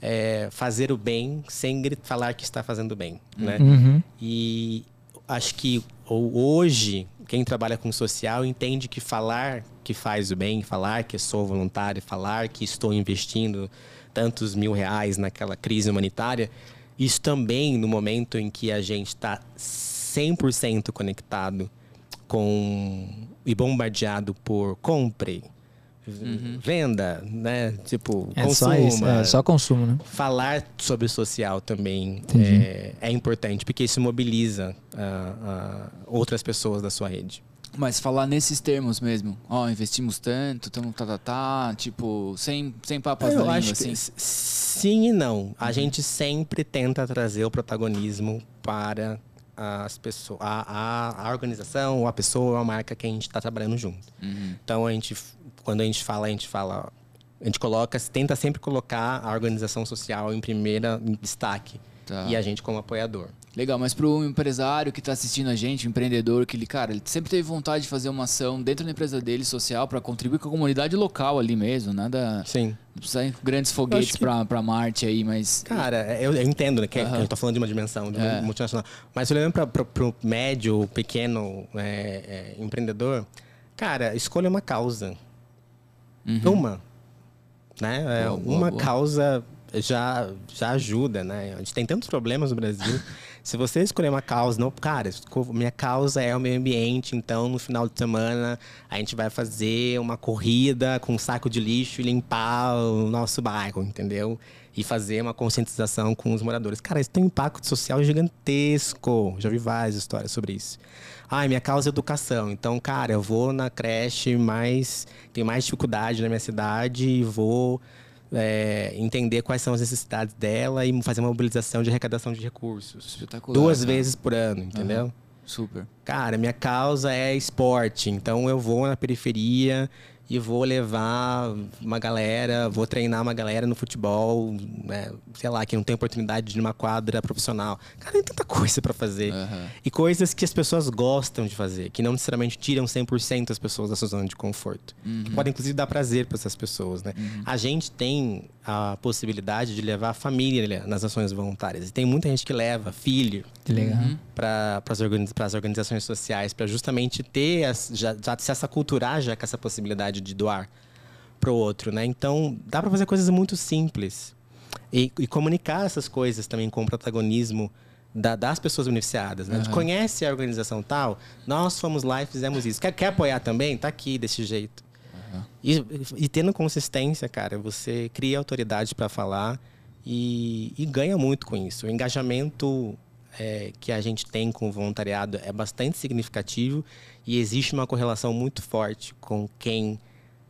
[SPEAKER 3] é, fazer o bem sem falar que está fazendo bem, né?
[SPEAKER 1] Uhum.
[SPEAKER 3] E acho que ho- hoje, quem trabalha com social entende que falar que faz o bem, falar que sou voluntário, falar que estou investindo tantos mil reais naquela crise humanitária, isso também no momento em que a gente está 100% conectado com e bombardeado por compre, venda, né? Tipo,
[SPEAKER 1] É
[SPEAKER 3] consuma.
[SPEAKER 1] só isso. É só consumo, né?
[SPEAKER 3] Falar sobre social também é, é importante, porque isso mobiliza ah, ah, outras pessoas da sua rede.
[SPEAKER 2] Mas falar nesses termos mesmo. Ó, investimos tanto, tamo tá, tá, tá. Tipo, sem, sem papas na
[SPEAKER 3] Eu
[SPEAKER 2] língua,
[SPEAKER 3] acho
[SPEAKER 2] assim.
[SPEAKER 3] que s- sim e não. A gente sempre tenta trazer o protagonismo para as pessoas, a, a, a organização, ou a pessoa, ou a marca que a gente está trabalhando junto.
[SPEAKER 2] Uhum.
[SPEAKER 3] Então a gente, quando a gente fala, a gente fala, a gente coloca, tenta sempre colocar a organização social em primeira em destaque
[SPEAKER 2] Tá.
[SPEAKER 3] e a gente como apoiador.
[SPEAKER 2] Legal, mas pro empresário que tá assistindo a gente, o empreendedor, que ele, cara, ele sempre teve vontade de fazer uma ação dentro da empresa dele, social, para contribuir com a comunidade local ali mesmo, nada.
[SPEAKER 3] Sim.
[SPEAKER 2] Não precisa com grandes foguetes
[SPEAKER 3] que-
[SPEAKER 2] pra Marte aí, mas.
[SPEAKER 3] Cara, eu, eu entendo né, que, que eu tô falando de uma dimensão de uma
[SPEAKER 2] É.
[SPEAKER 3] multinacional. Mas olhando para o médio, pequeno é, é, empreendedor, cara, escolha uma causa.
[SPEAKER 2] Uhum.
[SPEAKER 3] Uma. Né? É,
[SPEAKER 2] Boa, boa,
[SPEAKER 3] uma
[SPEAKER 2] boa.
[SPEAKER 3] causa já, já ajuda, né? A gente tem tantos problemas no Brasil. Se você escolher uma causa, não, cara, minha causa é o meio ambiente, então no final de semana a gente vai fazer uma corrida com um saco de lixo e limpar o nosso bairro, entendeu? E fazer uma conscientização com os moradores. Cara, isso tem um impacto social gigantesco. Já vi várias histórias sobre isso. Ah, minha causa é educação. Então, cara, eu vou na creche mais. tem mais dificuldade na minha cidade e vou é, entender quais são as necessidades dela e fazer uma mobilização de arrecadação de recursos.
[SPEAKER 2] Espetacular.
[SPEAKER 3] Duas
[SPEAKER 2] cara.
[SPEAKER 3] vezes por ano, entendeu?
[SPEAKER 2] Super.
[SPEAKER 3] Cara, minha causa é esporte, então eu vou na periferia e vou levar uma galera, vou treinar uma galera no futebol, né? sei lá, que não tem oportunidade de ir numa quadra profissional. Cara, tem tanta coisa pra fazer.
[SPEAKER 2] Aham.
[SPEAKER 3] E coisas que as pessoas gostam de fazer, que não necessariamente tiram 100% as pessoas da sua zona de conforto. Que podem, inclusive, dar prazer para essas pessoas, né? A gente tem a possibilidade de levar a família nas ações voluntárias. E tem muita gente que leva filho.
[SPEAKER 2] Uhum.
[SPEAKER 3] para as organiz organizações sociais, para justamente ter, as- já, já se essa culturar já com essa possibilidade de doar pro outro, né? Então, dá para fazer coisas muito simples. E, e comunicar essas coisas também com o protagonismo da- das pessoas beneficiadas, né? A gente conhece a organização tal, nós fomos lá e fizemos isso. Quer, quer apoiar também? Tá aqui, desse jeito. E, e tendo consistência, cara, você cria autoridade para falar e, e, ganha muito com isso. O engajamento é, que a gente tem com o voluntariado é bastante significativo e existe uma correlação muito forte com quem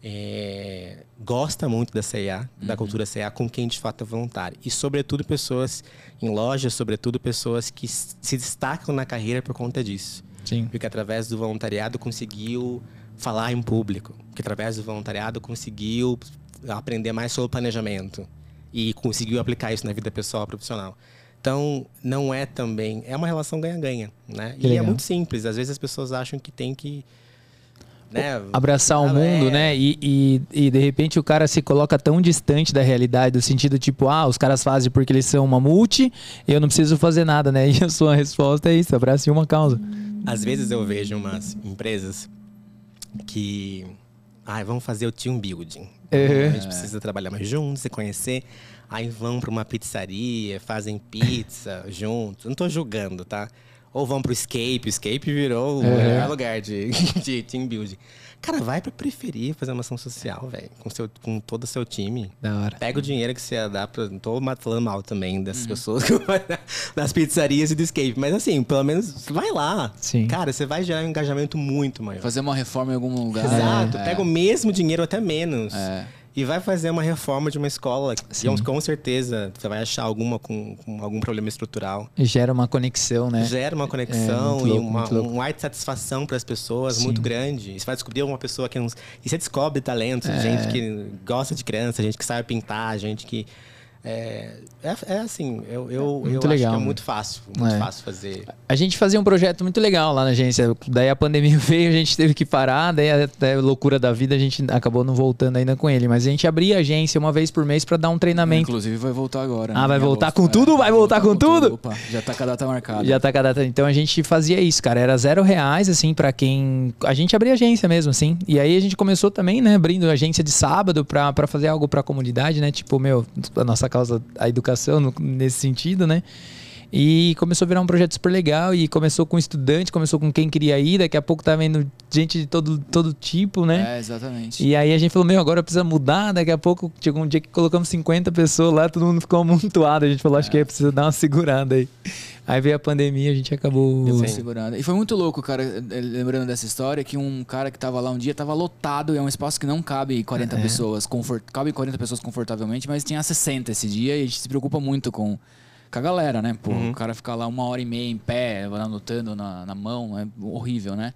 [SPEAKER 3] é, gosta muito da CIA, uhum. da cultura CIA, com quem de fato é voluntário. E, sobretudo, pessoas em lojas, sobretudo, pessoas que se destacam na carreira por conta disso.
[SPEAKER 1] Sim.
[SPEAKER 3] Porque através do voluntariado conseguiu falar em público, que através do voluntariado conseguiu aprender mais sobre planejamento e conseguiu aplicar isso na vida pessoal e profissional. Então, não é também. É uma relação ganha-ganha, né? Que e é legal. é muito simples. Às vezes as pessoas acham que tem que
[SPEAKER 1] né? abraçar o mundo, é. né? E, e, e, de repente o cara se coloca tão distante da realidade, do sentido tipo, ah, os caras fazem porque eles são uma multi, eu não preciso fazer nada, né? E a sua resposta é isso, abrace uma causa.
[SPEAKER 3] Às vezes eu vejo umas empresas que. Ai, vamos fazer o team building. Uhum. A gente precisa trabalhar mais juntos, se conhecer. Aí vão para uma pizzaria, fazem pizza juntos. Não estou julgando, tá? Ou vão pro Escape. O Escape virou o melhor lugar de, de team building. Cara, vai pra periferia fazer uma ação social, velho. Com, seu, com todo o seu time.
[SPEAKER 1] Da hora.
[SPEAKER 3] Pega o dinheiro que você ia dar pra. Não tô matando mal também dessas uhum. pessoas das pizzarias e do escape. Mas assim, pelo menos vai lá.
[SPEAKER 1] Sim.
[SPEAKER 3] Cara, você vai gerar um engajamento muito maior.
[SPEAKER 2] Fazer uma reforma em algum lugar.
[SPEAKER 3] Exato. É. Pega o mesmo dinheiro, até menos. É e vai fazer uma reforma de uma escola Sim. que com certeza você vai achar alguma com, com, algum problema estrutural.
[SPEAKER 1] E gera uma conexão, né?
[SPEAKER 3] Gera uma conexão é, e uma, um ar de satisfação para as pessoas Sim. muito grande. E você vai descobrir uma pessoa que não... E você descobre talentos, é. gente que gosta de criança, gente que sabe pintar, gente que é, é, é, assim, eu, eu, eu legal, acho que é muito fácil, muito é. fácil fazer.
[SPEAKER 1] A gente fazia um projeto muito legal lá na agência. Daí a pandemia veio, a gente teve que parar, daí até a loucura da vida a gente acabou não voltando ainda com ele. Mas a gente abria a agência uma vez por mês para dar um treinamento.
[SPEAKER 2] Inclusive vai voltar agora.
[SPEAKER 1] Ah, né? vai voltar com tudo? Vai voltar com, tudo?
[SPEAKER 2] Opa, já tá com a data marcada.
[SPEAKER 1] Já tá com a data. Então a gente fazia isso, cara. Era zero reais, assim, para quem. A gente abria agência mesmo, assim. E aí a gente começou também, né, abrindo agência de sábado para fazer algo para a comunidade, né? Tipo, meu, a nossa causa, a educação nesse sentido, né? E começou a virar um projeto super legal e começou com estudante, começou com quem queria ir, daqui a pouco tá vendo gente de todo, todo tipo, né?
[SPEAKER 2] É, exatamente.
[SPEAKER 1] E aí a gente falou, meu, agora precisa mudar, daqui a pouco chegou um dia que colocamos 50 pessoas lá, todo mundo ficou amontoado, a gente falou, é. acho que é precisa dar uma segurada aí. Aí veio a pandemia, a gente acabou
[SPEAKER 2] uma segurada. E foi muito louco, cara, eh, lembrando dessa história, que um cara que tava lá um dia tava lotado, é um espaço que não cabe 40 é. pessoas, confort... cabe 40 pessoas confortavelmente, mas tinha 60 esse dia e a gente se preocupa muito com com a galera, né? Pô, uhum. o cara ficar lá uma hora e meia em pé, anotando na, na mão, é horrível, né?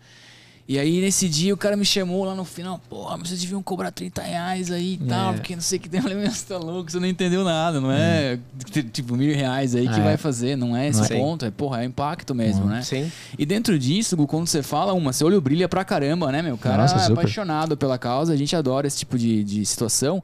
[SPEAKER 2] E aí, nesse dia, o cara me chamou lá no final, pô, mas vocês deviam cobrar 30 reais aí e tal, é. porque não sei o que tem. Eu falei, você tá louco, você não entendeu nada, não é hum. tipo mil reais aí que é. vai fazer, não é esse não ponto, é, porra, é impacto mesmo, hum. né?
[SPEAKER 3] Sim.
[SPEAKER 2] E dentro disso, quando você fala uma, seu olho brilha pra caramba, né, meu? O cara Nossa, é apaixonado pela causa, a gente adora esse tipo de, de situação.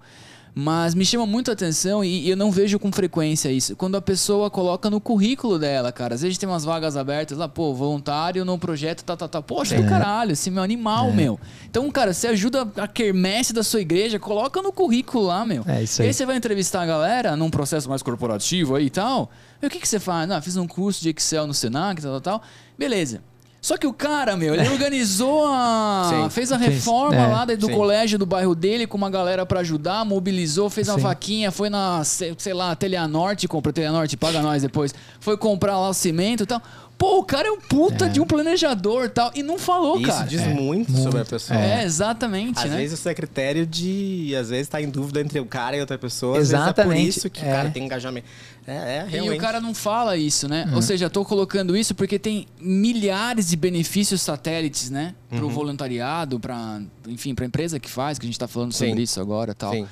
[SPEAKER 2] Mas me chama muito a atenção e, eu não vejo com frequência isso. Quando a pessoa coloca no currículo dela, cara. Às vezes tem umas vagas abertas lá, pô, voluntário no projeto, tá, tá, tá. Poxa, é. do caralho, esse meu animal, é. meu. Então, cara, você ajuda a quermesse da sua igreja, coloca no currículo lá, meu.
[SPEAKER 1] É isso aí.
[SPEAKER 2] E aí você vai entrevistar a galera num processo mais corporativo aí e tal. E o que, que você faz? Ah, fiz um curso de Excel no Senac, tal, tal, tal. Beleza. Só que o cara, meu, ele organizou a. Sim. fez a reforma é, lá do sim. colégio do bairro dele com uma galera para ajudar, mobilizou, fez uma sim. vaquinha, foi na, sei lá, Telha Norte, compra Telha Norte, paga nós depois. Foi comprar lá o cimento e tal. Pô, o cara é um puta é. de um planejador tal. E não falou,
[SPEAKER 3] Isso
[SPEAKER 2] cara.
[SPEAKER 3] Isso diz é. muito, muito, sobre a pessoa.
[SPEAKER 2] É, exatamente.
[SPEAKER 3] Às
[SPEAKER 2] né?
[SPEAKER 3] vezes isso é critério de. Às vezes tá em dúvida entre o cara e outra pessoa.
[SPEAKER 1] Exatamente.
[SPEAKER 3] Às vezes é por isso que o cara é. tem engajamento. É, é, realmente.
[SPEAKER 2] E o cara não fala isso, né? Uhum. Ou seja, tô colocando isso porque tem milhares de benefícios satélites, né? Pro uhum. voluntariado, para enfim, pra empresa que faz, que a gente tá falando Sim. sobre isso agora tal. Sim.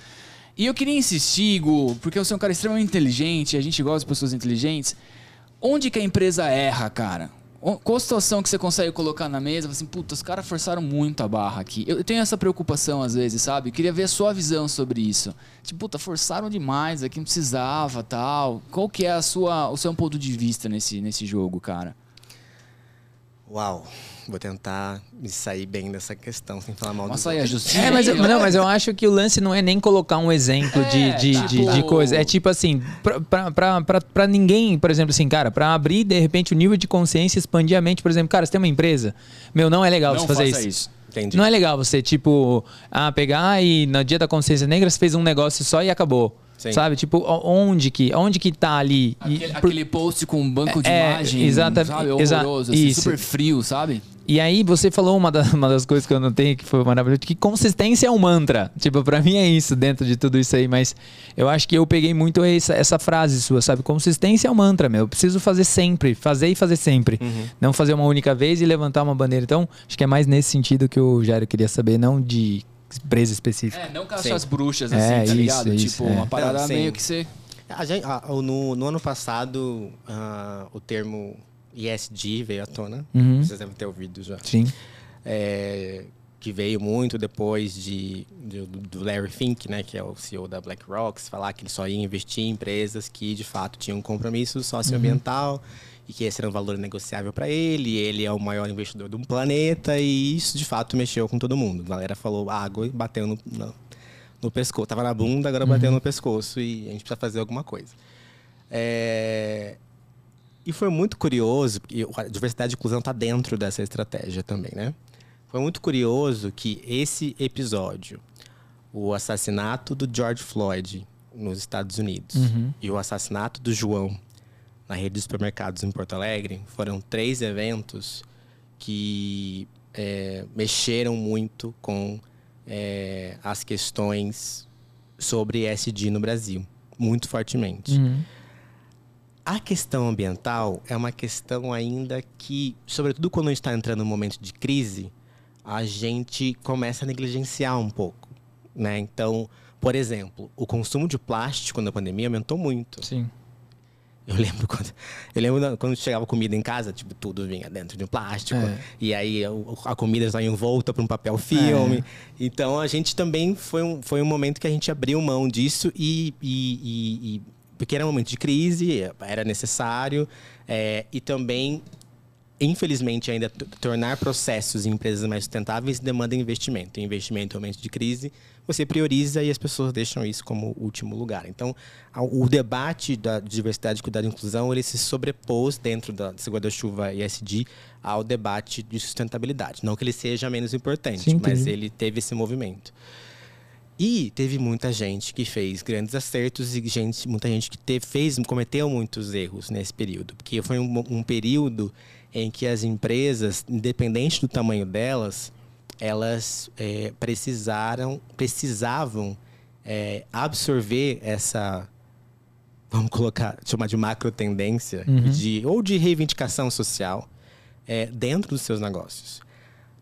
[SPEAKER 2] E eu queria insistir, Gu, porque você é um cara extremamente inteligente, a gente gosta de pessoas inteligentes. Onde que a empresa erra, cara? Qual a situação que você consegue colocar na mesa? Assim, puta, os caras forçaram muito a barra aqui. Eu tenho essa preocupação às vezes, sabe? Queria ver a sua visão sobre isso. Tipo, puta, forçaram demais aqui, não precisava, tal. Qual que é a sua, o seu ponto de vista nesse, nesse jogo, cara?
[SPEAKER 3] Uau. Vou tentar me sair bem dessa questão, sem falar mal
[SPEAKER 2] Vamos sair a justiça.
[SPEAKER 1] É, mas, eu, não, mas eu acho que o lance não é nem colocar um exemplo é, de, de, tipo... de, de, coisa. É tipo assim, pra, pra, pra, pra, pra ninguém, por exemplo, assim, cara, pra abrir, de repente, o nível de consciência, expandir a mente, por exemplo, cara, você tem uma empresa, meu, não é legal
[SPEAKER 2] não
[SPEAKER 1] você fazer isso. isso.
[SPEAKER 3] Entendi.
[SPEAKER 1] Não é legal você, tipo, ah, pegar e no dia da consciência negra você fez um negócio só e acabou.
[SPEAKER 3] Sim.
[SPEAKER 1] Sabe? Tipo, onde que, onde que tá ali? E
[SPEAKER 2] Aquele,
[SPEAKER 1] por-
[SPEAKER 2] aquele post com um banco de
[SPEAKER 1] É,
[SPEAKER 2] imagem,
[SPEAKER 1] exata-
[SPEAKER 2] sabe?
[SPEAKER 1] exa-
[SPEAKER 2] Horroroso, assim,
[SPEAKER 1] isso.
[SPEAKER 2] super frio, sabe?
[SPEAKER 1] E aí você falou uma, da- uma das coisas que eu notei que foi maravilhoso, que consistência é um mantra. Tipo, pra mim é isso dentro de tudo isso aí, mas eu acho que eu peguei muito essa, essa frase sua, sabe? Consistência é um mantra, meu. Eu preciso fazer sempre, fazer e fazer sempre. Não fazer uma única vez e levantar uma bandeira. Então, acho que é mais nesse sentido que o Jairo queria saber, não de empresa específica.
[SPEAKER 2] É, não caça as bruxas,
[SPEAKER 1] É,
[SPEAKER 2] assim, tá
[SPEAKER 1] isso,
[SPEAKER 2] ligado?
[SPEAKER 1] isso,
[SPEAKER 2] tipo,
[SPEAKER 1] é.
[SPEAKER 2] uma parada
[SPEAKER 3] Não,
[SPEAKER 2] meio que você...
[SPEAKER 3] A gente- ah, no, no ano passado, ah, o termo ESG veio à tona.
[SPEAKER 1] Uhum.
[SPEAKER 3] Vocês devem ter ouvido já.
[SPEAKER 1] Sim.
[SPEAKER 3] É, que veio muito depois de, de- do Larry Fink, né, que é o CEO da BlackRock, falar que ele só ia investir em empresas que de fato tinham um compromisso socioambiental e que esse era um valor negociável para ele. Ele é o maior investidor do planeta e isso de fato mexeu com todo mundo. A galera falou água e bateu no, no, no pescoço. Tava na bunda, agora bateu no pescoço e a gente precisa fazer alguma coisa. É, e foi muito curioso, porque a diversidade e inclusão está dentro dessa estratégia também, né? Foi muito curioso que esse episódio, o assassinato do George Floyd nos Estados Unidos
[SPEAKER 1] Uhum.
[SPEAKER 3] e o assassinato do João na rede de supermercados em Porto Alegre foram três eventos que é, mexeram muito com é, as questões sobre ESG no Brasil, muito fortemente.
[SPEAKER 1] Uhum.
[SPEAKER 3] A questão ambiental é uma questão ainda que, sobretudo quando a gente está entrando num momento de crise, a gente começa a negligenciar um pouco, né? Então, por exemplo, o consumo de plástico na pandemia aumentou muito.
[SPEAKER 1] Sim.
[SPEAKER 3] Eu lembro quando, eu lembro quando chegava comida em casa, tipo, tudo vinha dentro de um plástico.
[SPEAKER 1] É.
[SPEAKER 3] E aí a comida já envolta para um papel filme. Então a gente também foi um, foi um momento que a gente abriu mão disso e, e- e- porque era um momento de crise, era necessário. é, e também, infelizmente, ainda tornar processos em empresas mais sustentáveis demanda investimento. Investimento em momento de crise, você prioriza e as pessoas deixam isso como último lugar. Então, o debate da diversidade, cuidado e inclusão, ele se sobrepôs dentro da desse guarda-chuva ESG ao debate de sustentabilidade. Não que ele seja menos importante,
[SPEAKER 1] Sim,
[SPEAKER 3] mas ele teve esse movimento. E teve muita gente que fez grandes acertos e gente, muita gente que teve, fez, cometeu muitos erros nesse período. Porque foi um, um período em que as empresas, independente do tamanho delas, elas eh, precisaram, precisavam eh, absorver essa, vamos colocar, chamar de macro tendência,
[SPEAKER 1] Uhum.
[SPEAKER 3] de, ou de reivindicação social, eh, dentro dos seus negócios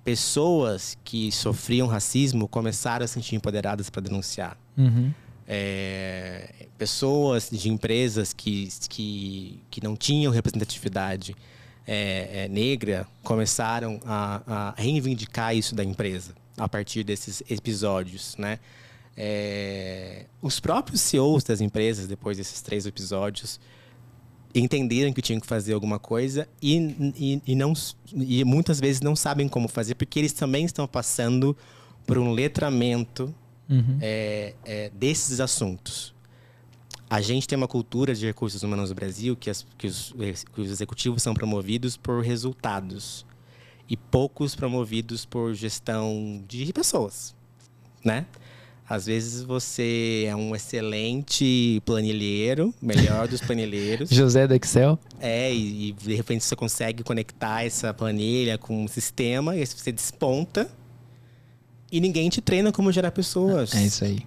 [SPEAKER 3] pessoas que sofriam racismo começaram a se sentir empoderadas para denunciar.
[SPEAKER 1] Uhum.
[SPEAKER 3] É, pessoas de empresas que, que, que não tinham representatividade é, é, negra começaram a, a reivindicar isso da empresa a partir desses episódios, né? É, os próprios CEOs das empresas, depois desses três episódios, entenderam que tinham que fazer alguma coisa e, e, e não, e muitas vezes não sabem como fazer, porque eles também estão passando por um letramento
[SPEAKER 1] Uhum.
[SPEAKER 3] é, é, desses assuntos. A gente tem uma cultura de recursos humanos no Brasil que, as- que os, que os executivos são promovidos por resultados e poucos promovidos por gestão de pessoas, né? Às vezes você é um excelente planilheiro, melhor dos planilheiros,
[SPEAKER 1] José do Excel.
[SPEAKER 3] é, e, e de repente você consegue conectar essa planilha com um sistema e você desponta e ninguém te treina como gerar pessoas.
[SPEAKER 1] É isso aí.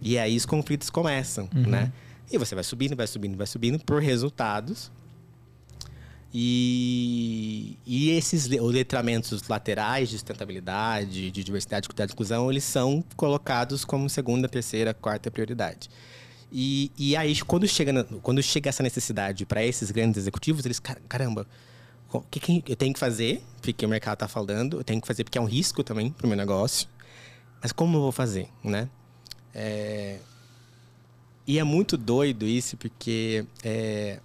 [SPEAKER 3] E aí os conflitos começam, né? E você vai subindo, vai subindo, vai subindo por resultados. E, e esses le- os letramentos laterais de sustentabilidade, de diversidade, cuidado e inclusão, eles são colocados como segunda, terceira, quarta prioridade. E, e aí, quando chega, quando chega essa necessidade para esses grandes executivos, eles, "Car- caramba, o que, que eu tenho que fazer? Porque o mercado está falando, eu tenho que fazer porque é um risco também para o meu negócio. Mas como eu vou fazer, né? É, E é muito doido isso, porque é,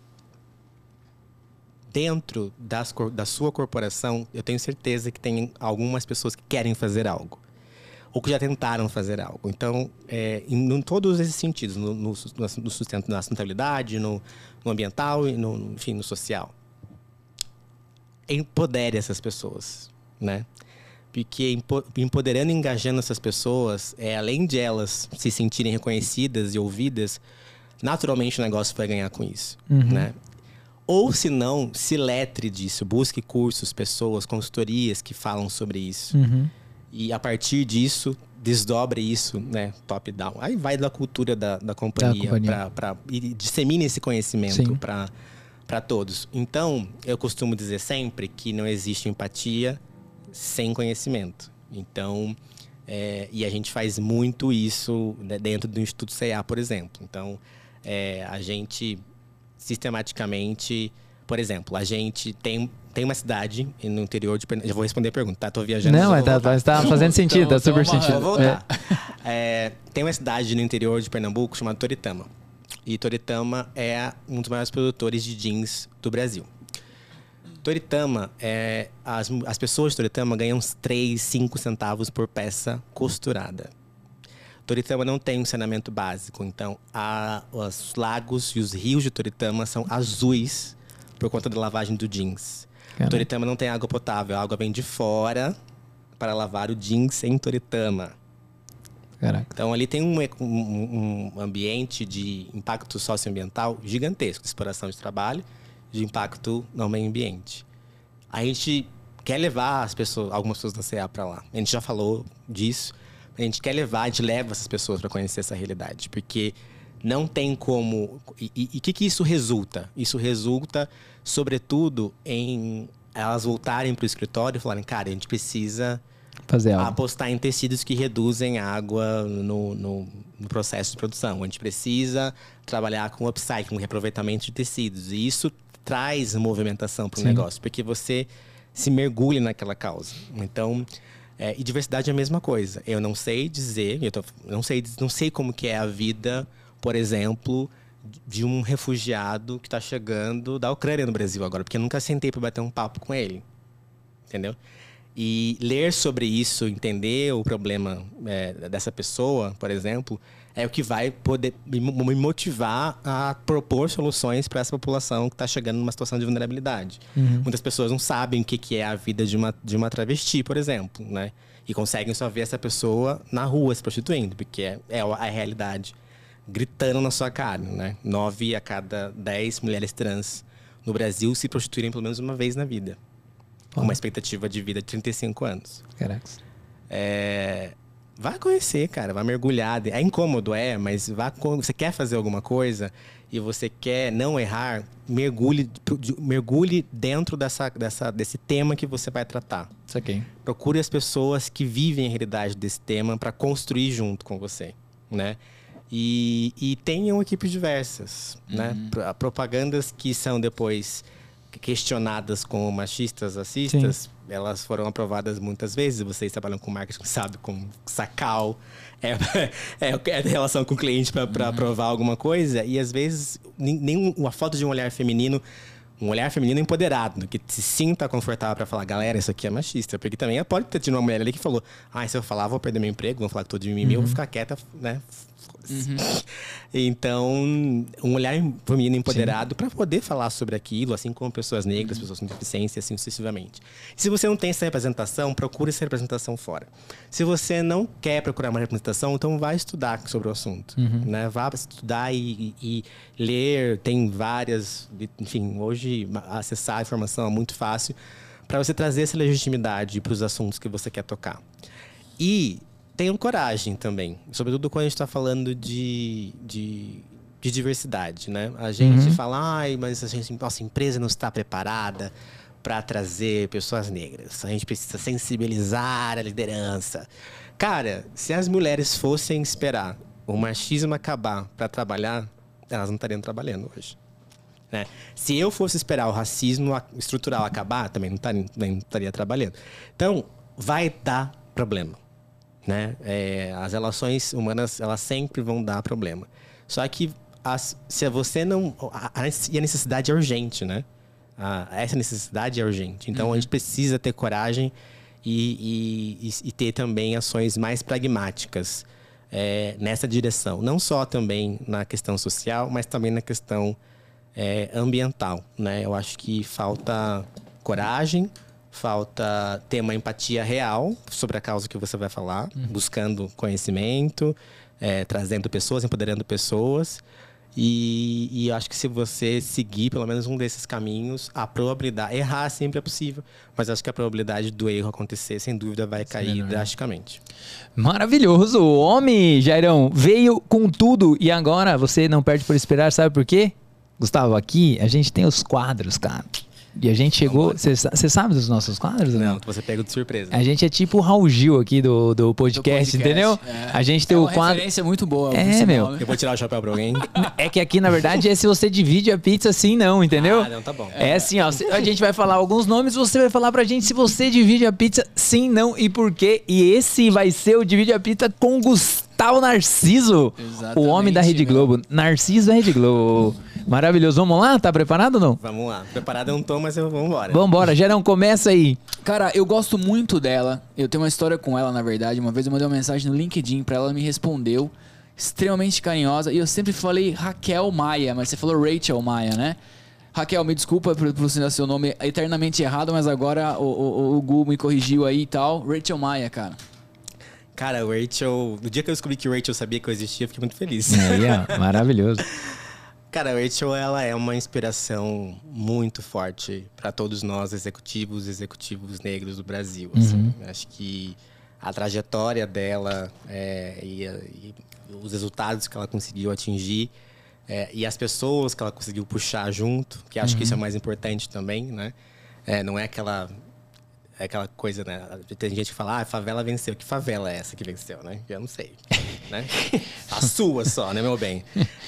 [SPEAKER 3] dentro das da sua corporação, eu tenho certeza que tem algumas pessoas que querem fazer algo. Ou que já tentaram fazer algo. Então, é, em, em todos esses sentidos, no, no, no sustento, na sustentabilidade, no, no ambiental e no- enfim, no social. Empodere essas pessoas, né? Porque empoderando e engajando essas pessoas, é, além de elas se sentirem reconhecidas e ouvidas, naturalmente o negócio vai ganhar com isso, uhum. né? Ou se não, se letre disso, busque cursos, pessoas, consultorias que falam sobre isso. Uhum. E a partir disso, desdobre isso, né, top down. Aí vai da cultura da, da companhia, para e dissemine esse conhecimento para todos. Então, eu costumo dizer sempre que não existe empatia sem conhecimento. Então, é, e a gente faz muito isso né, dentro do Instituto CA, por exemplo. Então, é, a gente sistematicamente, por exemplo, a gente tem, tem uma cidade no interior de Pernambuco. Já vou responder a pergunta, tá? Tô viajando.
[SPEAKER 1] Não, mas tá, tá, tá, fazendo sentido, então, tá super então, sentido.
[SPEAKER 3] Vou voltar. É. É, tem uma cidade no interior de Pernambuco chamada Toritama. E Toritama é um dos maiores produtores de jeans do Brasil. Toritama, é, as, as pessoas de Toritama ganham uns 3, 5 centavos por peça costurada. Toritama não tem um saneamento básico, então a, os lagos e os rios de Toritama são azuis por conta da lavagem do jeans. Caramba. Toritama não tem água potável, a água vem de fora para lavar o jeans em Toritama. Caraca. Então ali tem um, um, um, ambiente de impacto socioambiental gigantesco, de exploração de trabalho, de impacto no meio ambiente. A gente quer levar as pessoas, algumas pessoas da CA para lá. A gente já falou disso. A gente quer levar, a gente leva essas pessoas para conhecer essa realidade, porque não tem como. E o que, que isso resulta? Isso resulta, sobretudo, em elas voltarem para o escritório e falarem: cara, a gente precisa
[SPEAKER 1] Fazer algo.
[SPEAKER 3] apostar em tecidos que reduzem água no, no, no, processo de produção. A gente precisa trabalhar com upcycling, com reaproveitamento de tecidos. E isso traz movimentação para o negócio, porque você se mergulha naquela causa. Então, é, e diversidade é a mesma coisa. Eu não sei dizer, eu tô, não, sei, não sei como que é a vida, por exemplo, de um refugiado que está chegando da Ucrânia no Brasil agora, porque eu nunca sentei para bater um papo com ele, entendeu? E ler sobre isso, entender o problema é, dessa pessoa, por exemplo, é o que vai poder me motivar a propor soluções para essa população que está chegando numa situação de vulnerabilidade. Uhum. Muitas pessoas não sabem o que, que é a vida de uma, de uma travesti, por exemplo, né? E conseguem só ver essa pessoa na rua se prostituindo, porque é, é a realidade gritando na sua cara, né? Nove a cada dez mulheres trans no Brasil se prostituírem pelo menos uma vez na vida. Com uma expectativa de vida de 35 anos.
[SPEAKER 1] Caraca.
[SPEAKER 3] É, Vai conhecer, cara, vai mergulhar. É incômodo, é, mas vá, você quer fazer alguma coisa e você quer não errar, mergulhe, mergulhe dentro dessa, dessa, desse tema que você vai tratar.
[SPEAKER 1] Isso aqui.
[SPEAKER 3] Procure as pessoas que vivem a realidade desse tema para construir junto com você, né? E, e tenham equipes diversas, né? uhum. né? Propagandas que são depois questionadas como machistas, racistas, Sim. elas foram aprovadas muitas vezes. Vocês trabalham com marketing, sabe, com sacal, é, é, é relação com o cliente para uhum. aprovar alguma coisa. E às vezes, nem uma foto de um olhar feminino um olhar feminino empoderado, que se sinta confortável para falar, galera, isso aqui é machista. Porque também pode ter tido uma mulher ali que falou, ah, se eu falar, vou perder meu emprego, vou falar que tô de mimimi, uhum. eu vou uhum. ficar quieta, né? Uhum. Então, um olhar feminino empoderado para poder falar sobre aquilo, assim como pessoas negras, uhum. pessoas com deficiência, assim sucessivamente. Se você não tem essa representação, procure essa representação fora. Se você não quer procurar uma representação, então vá estudar sobre o assunto. Uhum. Né? Vá estudar e, e, e ler. Tem várias. Enfim, hoje acessar a informação é muito fácil para você trazer essa legitimidade para os assuntos que você quer tocar. E tenham coragem também. Sobretudo quando a gente está falando de, de, de, diversidade, né? A gente uhum. fala, ai, mas a gente, nossa empresa não está preparada para trazer pessoas negras. A gente precisa sensibilizar a liderança. Cara, se as mulheres fossem esperar o machismo acabar para trabalhar, elas não estariam trabalhando hoje. Né? Se eu fosse esperar o racismo estrutural acabar, também não estaria, não estaria trabalhando. Então, vai dar problema né? É, as relações humanas elas sempre vão dar problema. Só que as, se você não a, a, e a necessidade é urgente, né? A, essa necessidade é urgente. Então uhum. a gente precisa ter coragem e, e, e ter também ações mais pragmáticas é, nessa direção. Não só também na questão social, mas também na questão é, ambiental, né? Eu acho que falta coragem, falta ter uma empatia real sobre a causa que você vai falar,
[SPEAKER 1] Uhum.
[SPEAKER 3] buscando conhecimento, é, trazendo pessoas, empoderando pessoas. E, e eu acho que se você seguir pelo menos um desses caminhos, a probabilidade. Errar sempre é possível, mas acho que a probabilidade do erro acontecer, sem dúvida, vai cair
[SPEAKER 1] né?
[SPEAKER 3] drasticamente.
[SPEAKER 1] Maravilhoso. O homem, Jairão, veio com tudo e agora você não perde por esperar, sabe por quê? Gustavo, aqui a gente tem os quadros, cara. E a gente chegou. Você sabe dos nossos quadros?
[SPEAKER 3] Não, você pega de surpresa.
[SPEAKER 1] A gente é tipo o Raul Gil aqui do, do, podcast,
[SPEAKER 2] Do podcast,
[SPEAKER 1] entendeu?
[SPEAKER 2] é.
[SPEAKER 1] A gente tem
[SPEAKER 2] é
[SPEAKER 1] o
[SPEAKER 2] uma
[SPEAKER 1] quadro.
[SPEAKER 2] referência muito boa.
[SPEAKER 1] É, meu.
[SPEAKER 2] né?
[SPEAKER 3] Eu vou tirar o chapéu pra alguém.
[SPEAKER 1] É que aqui, na verdade, é se você divide a pizza sim, não, entendeu?
[SPEAKER 3] Ah, não, tá bom.
[SPEAKER 1] É assim, ó. A gente vai falar alguns nomes, você vai falar pra gente se você divide a pizza sim, não e por quê. E esse vai ser o Divide a Pizza com Gustavo Narciso, o homem da Rede
[SPEAKER 2] Exatamente,
[SPEAKER 1] Globo. Narciso da Rede Globo. Maravilhoso. Vamos lá? Tá preparado ou não?
[SPEAKER 3] Vamos lá. Preparado eu não tô, mas eu vamos embora.
[SPEAKER 1] Vambora, Gerão, começa aí.
[SPEAKER 2] Cara, eu gosto muito dela. Eu tenho uma história com ela, na verdade. Uma vez eu mandei uma mensagem no LinkedIn pra ela, ela me respondeu. Extremamente carinhosa. E eu sempre falei Raquel Maia, mas você falou Rachel Maia, né? Raquel, me desculpa por pronunciar seu nome eternamente errado, mas agora o, o, o Gu me corrigiu aí e tal. Rachel Maia, cara.
[SPEAKER 3] Cara, o Rachel. No dia que eu descobri que o Rachel sabia que eu existia, eu fiquei muito feliz.
[SPEAKER 1] Ó, maravilhoso.
[SPEAKER 3] Cara, a Rachel, ela é uma inspiração muito forte para todos nós, executivos, executivos negros do Brasil. assim. Acho que a trajetória dela é, e, e os resultados que ela conseguiu atingir é, e as pessoas que ela conseguiu puxar junto, que acho que isso é o mais importante também, né? É, não é aquela é aquela coisa, né? Tem gente que fala, ah, a favela venceu. Que favela é essa que venceu, né? Eu não sei, né? A sua só, né, meu bem?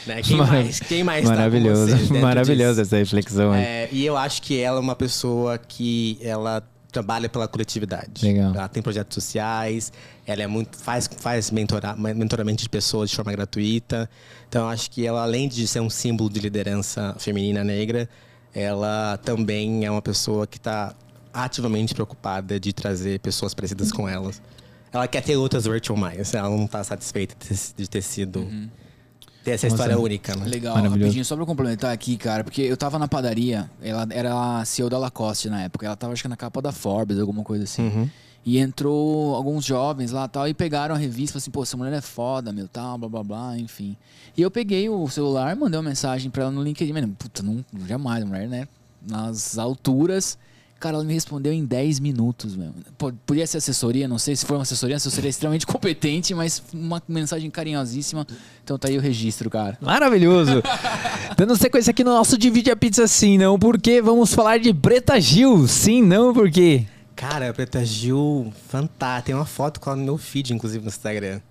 [SPEAKER 3] Né? Quem mais, quem mais tá
[SPEAKER 1] Maravilhoso.
[SPEAKER 3] você dentro
[SPEAKER 1] Maravilhosa essa reflexão aí.
[SPEAKER 3] É, e eu acho que ela é uma pessoa que ela trabalha pela coletividade.
[SPEAKER 1] Legal.
[SPEAKER 3] Ela tem projetos sociais, ela é muito faz faz mentora, mentoramento de pessoas de forma gratuita. Então eu acho que ela além de ser um símbolo de liderança feminina negra, ela também é uma pessoa que está ativamente preocupada de trazer pessoas parecidas com elas. Ela quer ter outras Rachel Myers, ela não está satisfeita de ter, sido ter essa
[SPEAKER 1] Nossa.
[SPEAKER 3] história única, né?
[SPEAKER 2] Legal, rapidinho, só pra complementar aqui, cara, porque eu tava na padaria, ela era a CEO da Lacoste na época, ela tava acho que na capa da Forbes, alguma coisa assim.
[SPEAKER 3] Uhum.
[SPEAKER 2] E entrou alguns jovens lá tal, e pegaram a revista e falaram assim, pô, essa mulher é foda, meu, tal, blá blá blá, enfim. E eu peguei o celular, mandei uma mensagem pra ela no LinkedIn, mano, puta, não, jamais, mulher, né? Nas alturas. Cara, ela me respondeu em 10 minutos, meu. Pô, Podia ser assessoria, não sei se foi uma assessoria, a assessoria é extremamente competente, mas uma mensagem carinhosíssima. Então tá aí o registro, cara.
[SPEAKER 1] Maravilhoso. Dando sequência aqui no nosso Divide a Pizza Sim, não, porque vamos falar de Preta Gil. Sim, não, porque.
[SPEAKER 3] Cara, a Preta Gil, fantástica. Tem uma foto com ela no meu feed, inclusive, no Instagram.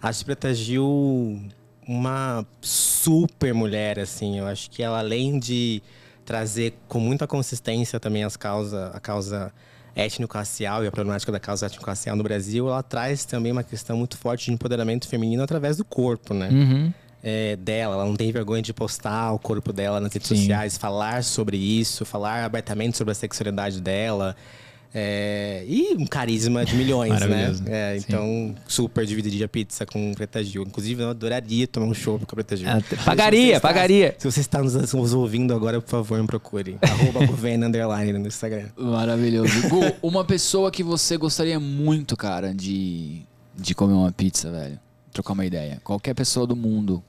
[SPEAKER 3] Acho a Preta Gil uma super mulher, assim. Eu acho que ela, além de trazer com muita consistência também as causa, a causa étnico-racial e a problemática da causa étnico-racial no Brasil, ela traz também uma questão muito forte de empoderamento feminino através do corpo, né?
[SPEAKER 1] Uhum.
[SPEAKER 3] é, dela. Ela não tem vergonha de postar o corpo dela nas redes
[SPEAKER 1] Sim.
[SPEAKER 3] sociais, falar sobre isso, falar abertamente sobre a sexualidade dela. É, e um carisma de milhões, né? É, então, super dividiria a pizza com Preta Gil. Inclusive, eu adoraria tomar um show com a Preta Gil.
[SPEAKER 1] Ah,
[SPEAKER 3] Se
[SPEAKER 1] pagaria,
[SPEAKER 3] você está-
[SPEAKER 1] pagaria.
[SPEAKER 3] Se você está nos, nos ouvindo agora, por favor, me procure. Arroba governo underline no Instagram.
[SPEAKER 2] Maravilhoso. Gu, uma pessoa que você gostaria muito, cara, de, de comer uma pizza, velho. Trocar uma ideia. Qualquer pessoa do mundo.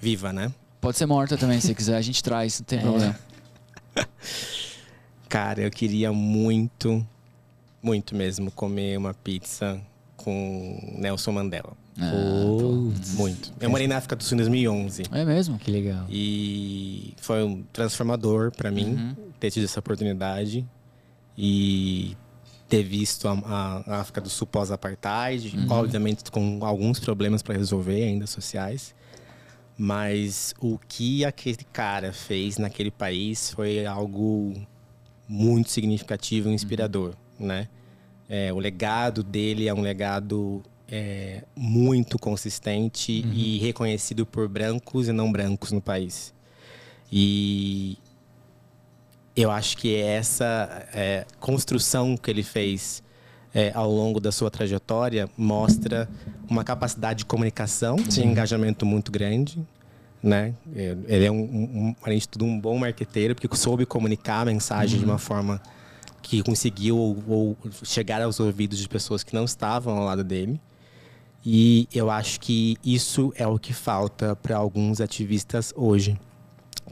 [SPEAKER 3] Viva, né?
[SPEAKER 2] Pode ser morta também, se quiser, a gente traz, não tem
[SPEAKER 1] É.
[SPEAKER 2] problema.
[SPEAKER 3] Cara, eu queria muito, muito mesmo comer uma pizza com Nelson Mandela.
[SPEAKER 2] Ah,
[SPEAKER 3] Muito. Eu morei na África do Sul em 2011.
[SPEAKER 2] É mesmo?
[SPEAKER 1] Que legal.
[SPEAKER 3] E foi um transformador para mim
[SPEAKER 2] Uhum.
[SPEAKER 3] ter tido essa oportunidade e ter visto a, a- a África do Sul pós-apartheid,
[SPEAKER 2] Uhum.
[SPEAKER 3] obviamente com alguns problemas para resolver ainda sociais. Mas o que aquele cara fez naquele país foi algo muito significativo e inspirador, né? É, o legado dele é um legado é, muito consistente e reconhecido por brancos e não brancos no país. E eu acho que essa é, construção que ele fez é, ao longo da sua trajetória mostra uma capacidade de comunicação, de engajamento muito grande, né? Ele é, um, um, além de tudo, um bom marqueteiro, porque soube comunicar a mensagem uhum. de uma forma que conseguiu ou, ou chegar aos ouvidos de pessoas que não estavam ao lado dele. E eu acho que isso é o que falta para alguns ativistas hoje.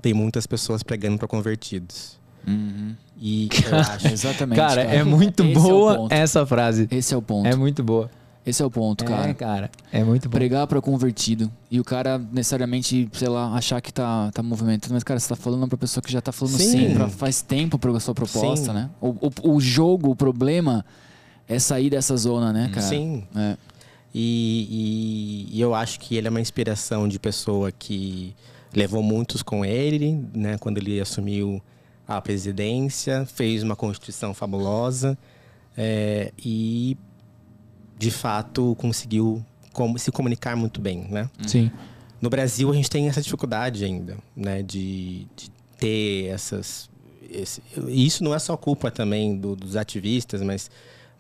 [SPEAKER 3] Tem muitas pessoas pregando para convertidos.
[SPEAKER 2] Uhum.
[SPEAKER 3] E eu acho.
[SPEAKER 1] Exatamente. Cara, cara, é muito Esse boa é essa frase.
[SPEAKER 2] Esse é o ponto.
[SPEAKER 1] É muito boa.
[SPEAKER 2] Esse é o ponto, cara.
[SPEAKER 1] É, cara. É muito bom.
[SPEAKER 2] Pregar para convertido. E o cara necessariamente, sei lá, achar que tá, tá movimentando. Mas, cara, você tá falando pra pessoa que já tá falando sim, sim pra, faz tempo pra sua proposta, sim. né? O, o, o, jogo, o problema é sair dessa zona, né, cara?
[SPEAKER 3] Sim. É. E, e, e, eu acho que ele é uma inspiração de pessoa que levou muitos com ele, né? Quando ele assumiu a presidência, fez uma constituição fabulosa. É, e de fato conseguiu como, se comunicar muito bem, né?
[SPEAKER 1] Sim.
[SPEAKER 3] No Brasil a gente tem essa dificuldade ainda, né? De, de ter essas esse, isso não é só culpa também do, dos ativistas, mas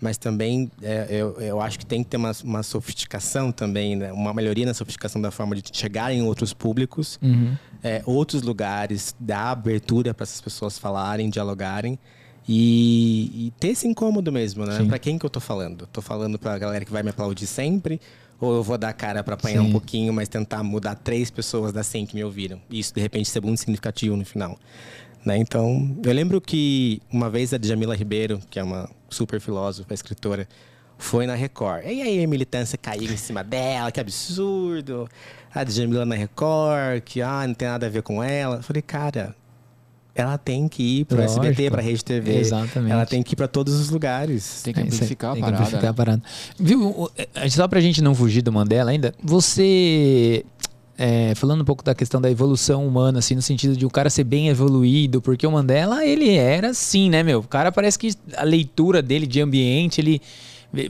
[SPEAKER 3] mas também é, eu, eu acho que tem que ter uma, uma sofisticação também, né? uma melhoria na sofisticação da forma de chegar em outros públicos,
[SPEAKER 1] uhum.
[SPEAKER 3] é, outros lugares, dar abertura para essas pessoas falarem, dialogarem. E, e, ter esse incômodo mesmo, né? Para quem que eu tô falando? Tô falando pra galera que vai me aplaudir sempre? Ou eu vou dar cara para apanhar Sim. um pouquinho, mas tentar mudar três pessoas das 100 que me ouviram? E isso, de repente, ser muito significativo no final. Né? Então, eu lembro que uma vez a Djamila Ribeiro, que é uma super filósofa, escritora, foi na Record. E aí a militância caiu em cima dela, que absurdo. A Djamila na Record, que ah, não tem nada a ver com ela. Eu falei, cara, ela tem que ir para o SBT, para a Rede TV.
[SPEAKER 1] Exatamente.
[SPEAKER 3] Ela tem que ir para todos os lugares.
[SPEAKER 2] Tem que amplificar
[SPEAKER 1] tem
[SPEAKER 2] a parada.
[SPEAKER 1] amplificar a parada. Viu, só para a gente não fugir do Mandela ainda, você... É, falando um pouco da questão da evolução humana, assim, no sentido de um cara ser bem evoluído, porque o Mandela, ele era assim, né, meu? O cara parece que a leitura dele de ambiente, ele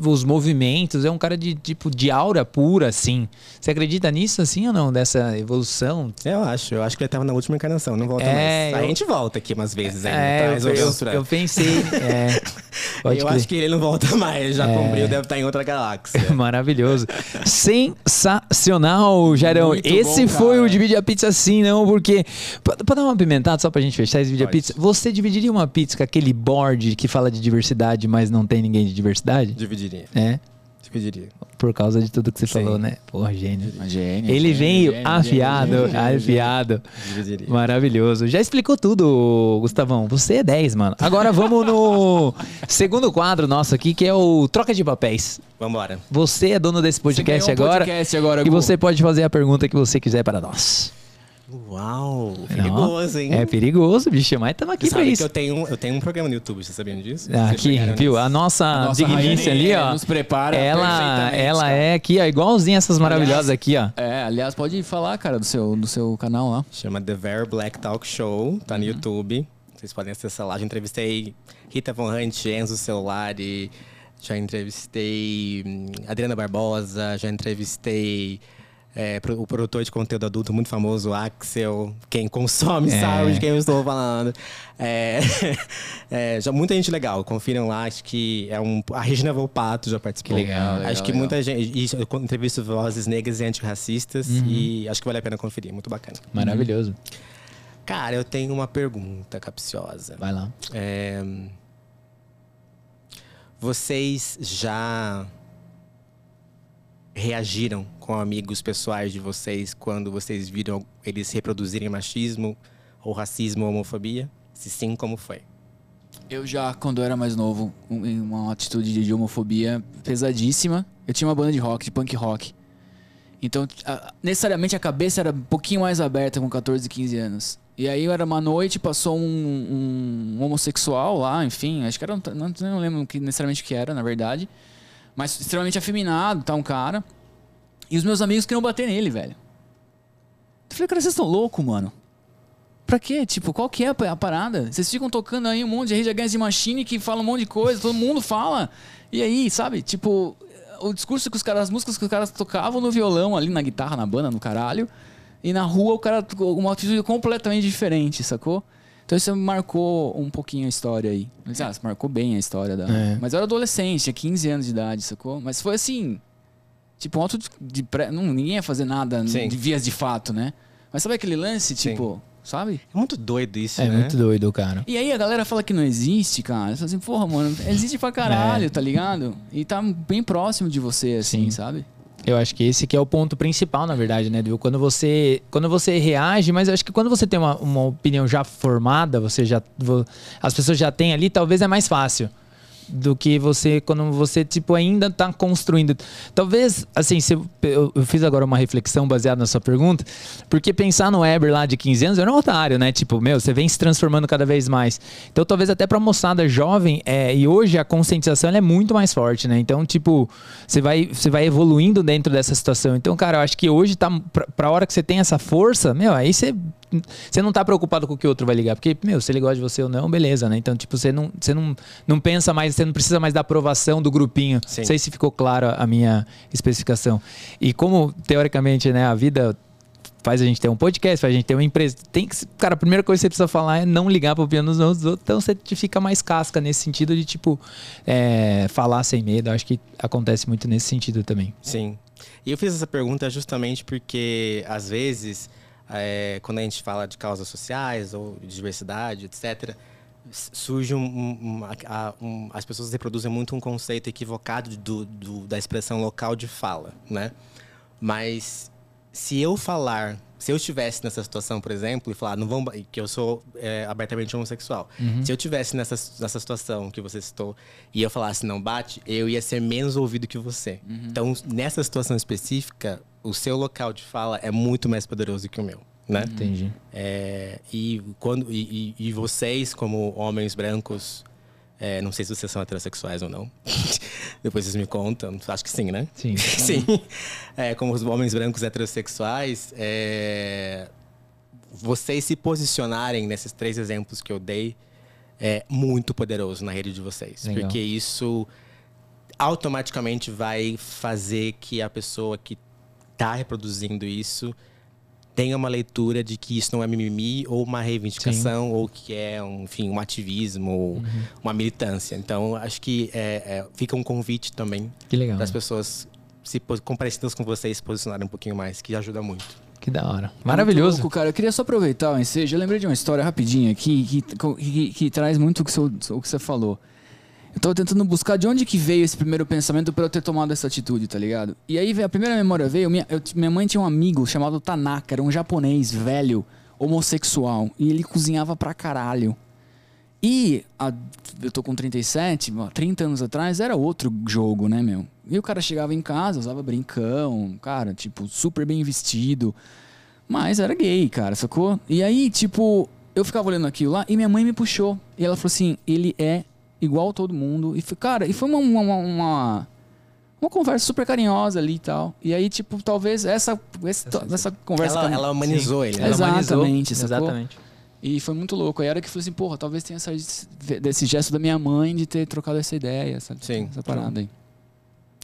[SPEAKER 1] os movimentos, é um cara de tipo de aura pura, assim. Você acredita nisso, assim, ou não? Dessa evolução?
[SPEAKER 3] Eu acho, eu acho que ele estava na última encarnação, não volta é, mais. Eu... A gente volta aqui umas vezes ainda,
[SPEAKER 1] é, eu, eu, eu, pensei. é,
[SPEAKER 3] eu crer. acho que ele não volta mais, já é. cumpriu, deve estar em outra galáxia.
[SPEAKER 1] Maravilhoso. Sensacional, Jairão. Muito esse bom, foi o Divide a Pizza assim, não, porque. Pode dar uma pimentada só pra gente fechar esse Divide a Pizza? Você dividiria uma pizza com aquele board que fala de diversidade, mas não tem ninguém de diversidade?
[SPEAKER 3] Dividiria.
[SPEAKER 1] É?
[SPEAKER 3] Dividiria.
[SPEAKER 1] Por causa de tudo que você Sim. falou, né? Porra, gênio.
[SPEAKER 2] Gênio.
[SPEAKER 1] Ele veio afiado, afiado. Dividiria. Maravilhoso. Já explicou tudo, Gustavão. Você é 10, mano. Agora vamos no segundo quadro nosso aqui, que é o Troca de Papéis.
[SPEAKER 3] Vambora.
[SPEAKER 1] Você é dono desse podcast
[SPEAKER 2] um
[SPEAKER 1] agora.
[SPEAKER 2] Podcast agora
[SPEAKER 1] e você pode fazer a pergunta que você quiser para nós.
[SPEAKER 3] Uau, perigoso, hein?
[SPEAKER 1] É perigoso, bicho, mas estamos aqui para isso.
[SPEAKER 3] eu tenho, eu tenho um programa no YouTube, você sabia disso?
[SPEAKER 1] Ah, aqui, viu? A nossa, a nossa dignícia ali, ó.
[SPEAKER 2] Nos prepara
[SPEAKER 1] ela, ela cara. é aqui, ó, igualzinha essas maravilhosas
[SPEAKER 2] aliás,
[SPEAKER 1] aqui, ó.
[SPEAKER 2] É, aliás, pode falar, cara, do seu, do seu canal lá.
[SPEAKER 3] Chama The Very Black Talk Show, tá no uhum. YouTube. Vocês podem acessar lá. Já entrevistei Rita Von Hunt, Enzo Celulari, já entrevistei hum, Adriana Barbosa, já entrevistei é, o produtor de conteúdo adulto muito famoso, Axel. Quem consome é. sabe de quem eu estou falando. É, é, já muita gente legal. Confiram lá. Acho que é um. A Regina Volpato já participou.
[SPEAKER 1] Que legal, legal
[SPEAKER 3] Acho que
[SPEAKER 1] legal.
[SPEAKER 3] muita gente. Eu entrevisto vozes negras e antirracistas. Uhum. E acho que vale a pena conferir. Muito bacana.
[SPEAKER 1] Maravilhoso.
[SPEAKER 3] Cara, eu tenho uma pergunta capciosa.
[SPEAKER 1] Vai lá.
[SPEAKER 3] É, vocês já reagiram com amigos pessoais de vocês quando vocês viram eles reproduzirem machismo ou racismo ou homofobia? Se sim, como foi?
[SPEAKER 2] Eu já, quando era mais novo, em uma atitude de homofobia pesadíssima. Eu tinha uma banda de rock, de punk rock. Então, necessariamente a cabeça era um pouquinho mais aberta com 14, 15 anos. E aí era uma noite, passou um, um homossexual lá, enfim, acho que era. Não, não lembro que, necessariamente o que era, na verdade. Mas extremamente afeminado, tá? Um cara. E os meus amigos queriam bater nele, velho. Eu falei, cara, vocês estão loucos, mano. Pra quê? Tipo, qual que é a parada? Vocês ficam tocando aí um monte de Rage Against the Machine que fala um monte de coisa, todo mundo fala. E aí, sabe? Tipo, o discurso que os caras, as músicas que os caras tocavam no violão, ali na guitarra, na banda, no caralho. E na rua o cara uma atitude completamente diferente, sacou? Então isso marcou um pouquinho a história aí. Mas, ah, marcou bem a história da. É. Mas eu era adolescente, tinha 15 anos de idade, sacou? Mas foi assim. Tipo, um auto de. pré... não, ninguém ia fazer nada Sim. de vias de fato, né? Mas sabe aquele lance, tipo, sabe?
[SPEAKER 3] É muito doido isso,
[SPEAKER 1] É
[SPEAKER 3] né?
[SPEAKER 1] muito doido, cara.
[SPEAKER 2] E aí a galera fala que não existe, cara. Você fala assim, porra, mano, existe pra caralho,
[SPEAKER 1] É.
[SPEAKER 2] tá ligado? E tá bem próximo de você, assim,
[SPEAKER 1] Sim.
[SPEAKER 2] sabe?
[SPEAKER 1] Eu acho que esse que é o ponto principal, na verdade, né, Viu? Quando você, quando você reage, mas eu acho que quando você tem uma, uma opinião já formada, você já as pessoas já têm ali, talvez é mais fácil do que você quando você tipo ainda tá construindo. Talvez, assim, se eu, eu, fiz agora uma reflexão baseada na sua pergunta, porque pensar no Weber lá de 15 anos era um otário, né? Tipo, meu, você vem se transformando cada vez mais. Então, talvez até pra moçada jovem, é, e hoje a conscientização é muito mais forte, né? Então, tipo, você vai, você vai evoluindo dentro dessa situação. Então, cara, eu acho que hoje tá pra, pra hora que você tem essa força, meu, aí você você não tá preocupado com o que o outro vai ligar, porque, meu, se ele gosta de você ou não, beleza, né? Então, tipo, você não, você não, não pensa mais, você não precisa mais da aprovação do grupinho.
[SPEAKER 3] Sim.
[SPEAKER 1] Não sei se ficou claro a minha especificação. E como, teoricamente, né, a vida faz a gente ter um podcast, faz a gente ter uma empresa. Tem que, cara, a primeira coisa que você precisa falar é não ligar para opinião dos outros, então você fica mais casca nesse sentido de, tipo, é, falar sem medo. Acho que acontece muito nesse sentido também.
[SPEAKER 3] Sim. E eu fiz essa pergunta justamente porque, às vezes, é, quando a gente fala de causas sociais ou de diversidade, etc., surge um, um- um- as pessoas reproduzem muito um conceito equivocado do, do- da expressão local de fala, né? Mas se eu falar, se eu estivesse nessa situação, por exemplo, e falar, não vão, que eu sou é, abertamente homossexual, se eu estivesse nessa, nessa situação que você citou e eu falasse não bate, eu ia ser menos ouvido que você. Então, nessa situação específica, o seu local de fala é muito mais poderoso que o meu, né?
[SPEAKER 1] Entendi.
[SPEAKER 3] É, e, quando, e- e vocês, como homens brancos, é, não sei se vocês são heterossexuais ou não. Depois vocês me contam. Acho que sim, né?
[SPEAKER 1] Sim.
[SPEAKER 3] sim. É, como os homens brancos heterossexuais, é, vocês se posicionarem nesses três exemplos que eu dei é muito poderoso na rede de vocês.
[SPEAKER 1] Legal.
[SPEAKER 3] Porque isso automaticamente vai fazer que a pessoa que está reproduzindo isso tenha uma leitura de que isso não é mimimi ou uma reivindicação ou que é um, enfim, um ativismo ou
[SPEAKER 1] Uhum.
[SPEAKER 3] uma militância. Então, acho que é, é, fica um convite também
[SPEAKER 1] Que
[SPEAKER 3] para as pessoas se comparecidas com vocês se posicionarem um pouquinho mais, que ajuda muito.
[SPEAKER 1] Que da hora.
[SPEAKER 2] Muito
[SPEAKER 1] Maravilhoso.
[SPEAKER 2] louco, cara. Eu queria só aproveitar o ensejo. Eu lembrei de uma história rapidinha aqui que, que, que traz muito o que, você, o que você falou. Tava tentando buscar de onde que veio esse primeiro pensamento pra eu ter tomado essa atitude, tá ligado? E aí a primeira memória veio, minha, eu- minha mãe tinha um amigo chamado Tanaka, era um japonês velho, homossexual, e ele cozinhava pra caralho. E a- eu tô com 37, ó, 30 anos atrás era outro jogo, né, meu? E o cara chegava em casa, usava brincão, cara, tipo, super bem vestido. Mas era gay, cara, sacou? E aí, tipo, eu ficava olhando aquilo lá e minha mãe me puxou. E ela falou assim: ele é igual todo mundo. E foi, cara, e foi uma, uma, uma, uma conversa super carinhosa ali e tal. E aí, tipo, talvez essa, essa, essa conversa.
[SPEAKER 3] Ela, ela humanizou ele, né?
[SPEAKER 2] Ela Exatamente,
[SPEAKER 1] humanizou.
[SPEAKER 2] sacou?
[SPEAKER 1] Exatamente.
[SPEAKER 2] E foi muito louco. Aí era que eu falei assim, porra, talvez tenha saído desse gesto da minha mãe de ter trocado essa ideia, essa,
[SPEAKER 3] Sim.
[SPEAKER 2] essa parada aí.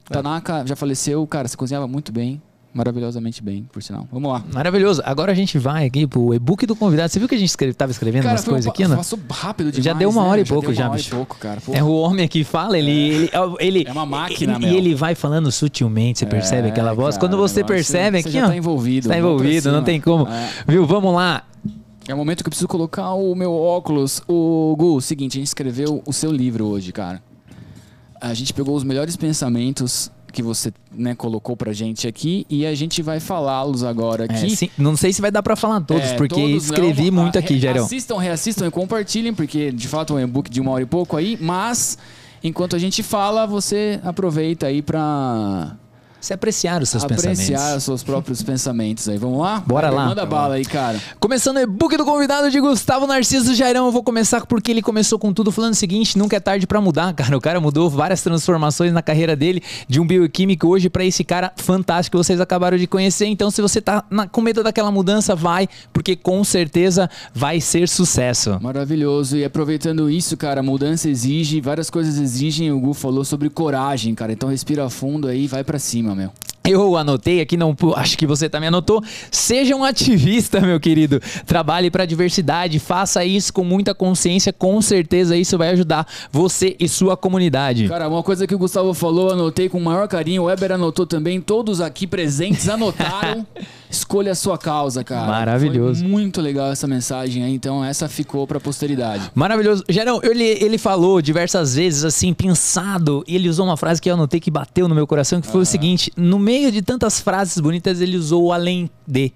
[SPEAKER 2] Tanaka já faleceu, cara, você cozinhava muito bem, maravilhosamente bem, por sinal. Vamos lá.
[SPEAKER 1] Maravilhoso. Agora a gente vai aqui pro e-book do convidado. Você viu que a gente escreve, tava escrevendo umas
[SPEAKER 2] foi um
[SPEAKER 1] coisas
[SPEAKER 2] pa-
[SPEAKER 1] aqui, né?
[SPEAKER 2] Passou rápido demais,
[SPEAKER 1] Já deu uma
[SPEAKER 2] né?
[SPEAKER 1] hora e pouco já,
[SPEAKER 2] hora
[SPEAKER 1] bicho.
[SPEAKER 2] E pouco, cara.
[SPEAKER 1] É o homem aqui fala, ele, ele, ele
[SPEAKER 2] É uma máquina,
[SPEAKER 1] e,
[SPEAKER 2] meu.
[SPEAKER 1] e ele vai falando sutilmente, você percebe
[SPEAKER 2] É,
[SPEAKER 1] aquela voz.
[SPEAKER 2] cara,
[SPEAKER 1] Quando você
[SPEAKER 2] que
[SPEAKER 1] percebe
[SPEAKER 2] você
[SPEAKER 1] aqui,
[SPEAKER 2] já
[SPEAKER 1] ó,
[SPEAKER 2] tá envolvido.
[SPEAKER 1] tá envolvido, não tem como.
[SPEAKER 2] É.
[SPEAKER 1] Viu? Vamos lá.
[SPEAKER 2] É o momento que eu preciso colocar o meu óculos. O Gu, seguinte, a gente escreveu o seu livro hoje, cara. A gente pegou os melhores pensamentos que você né, colocou pra gente aqui e a gente vai falá-los agora
[SPEAKER 1] É,
[SPEAKER 2] aqui.
[SPEAKER 1] sim, não sei se vai dar pra falar todos,
[SPEAKER 2] É,
[SPEAKER 1] porque
[SPEAKER 2] todos
[SPEAKER 1] escrevi
[SPEAKER 2] não.
[SPEAKER 1] muito aqui, Jairão.
[SPEAKER 2] Assistam, reassistam e compartilhem, porque de fato é um e-book de uma hora e pouco aí, mas enquanto a gente fala, você aproveita aí pra
[SPEAKER 1] Se apreciar os seus
[SPEAKER 2] apreciar
[SPEAKER 1] pensamentos.
[SPEAKER 2] os seus próprios pensamentos aí. Vamos lá?
[SPEAKER 1] Bora lá.
[SPEAKER 2] Manda bala aí, cara.
[SPEAKER 1] Começando o e-book do convidado de Gustavo Narciso Jairão, eu vou começar porque ele começou com tudo falando o seguinte, nunca é tarde pra mudar, cara. O cara mudou várias transformações na carreira dele, de um bioquímico hoje pra esse cara fantástico que vocês acabaram de conhecer. Então, se você tá na- com medo daquela mudança, vai, porque com certeza vai ser sucesso.
[SPEAKER 2] Maravilhoso. E aproveitando isso, cara, mudança exige, várias coisas exigem. O Gu falou sobre coragem, cara. Então respira fundo aí e vai pra cima, meu.
[SPEAKER 1] Eu anotei aqui, não, acho que você também anotou. Seja um ativista, meu querido. Trabalhe para a diversidade, faça isso com muita consciência, com certeza isso vai ajudar você e sua comunidade.
[SPEAKER 2] Cara, uma coisa que o Gustavo falou, anotei com o maior carinho, o Weber anotou também, todos aqui presentes anotaram. Escolha a sua causa, cara.
[SPEAKER 1] Maravilhoso.
[SPEAKER 2] Foi muito legal essa mensagem aí, então essa ficou para a posteridade.
[SPEAKER 1] Maravilhoso. Gerão, ele, ele falou diversas vezes, assim, pensado, e ele usou uma frase que eu anotei que bateu no meu coração, que foi uhum. o seguinte: no meio de tantas frases bonitas, ele usou o além de.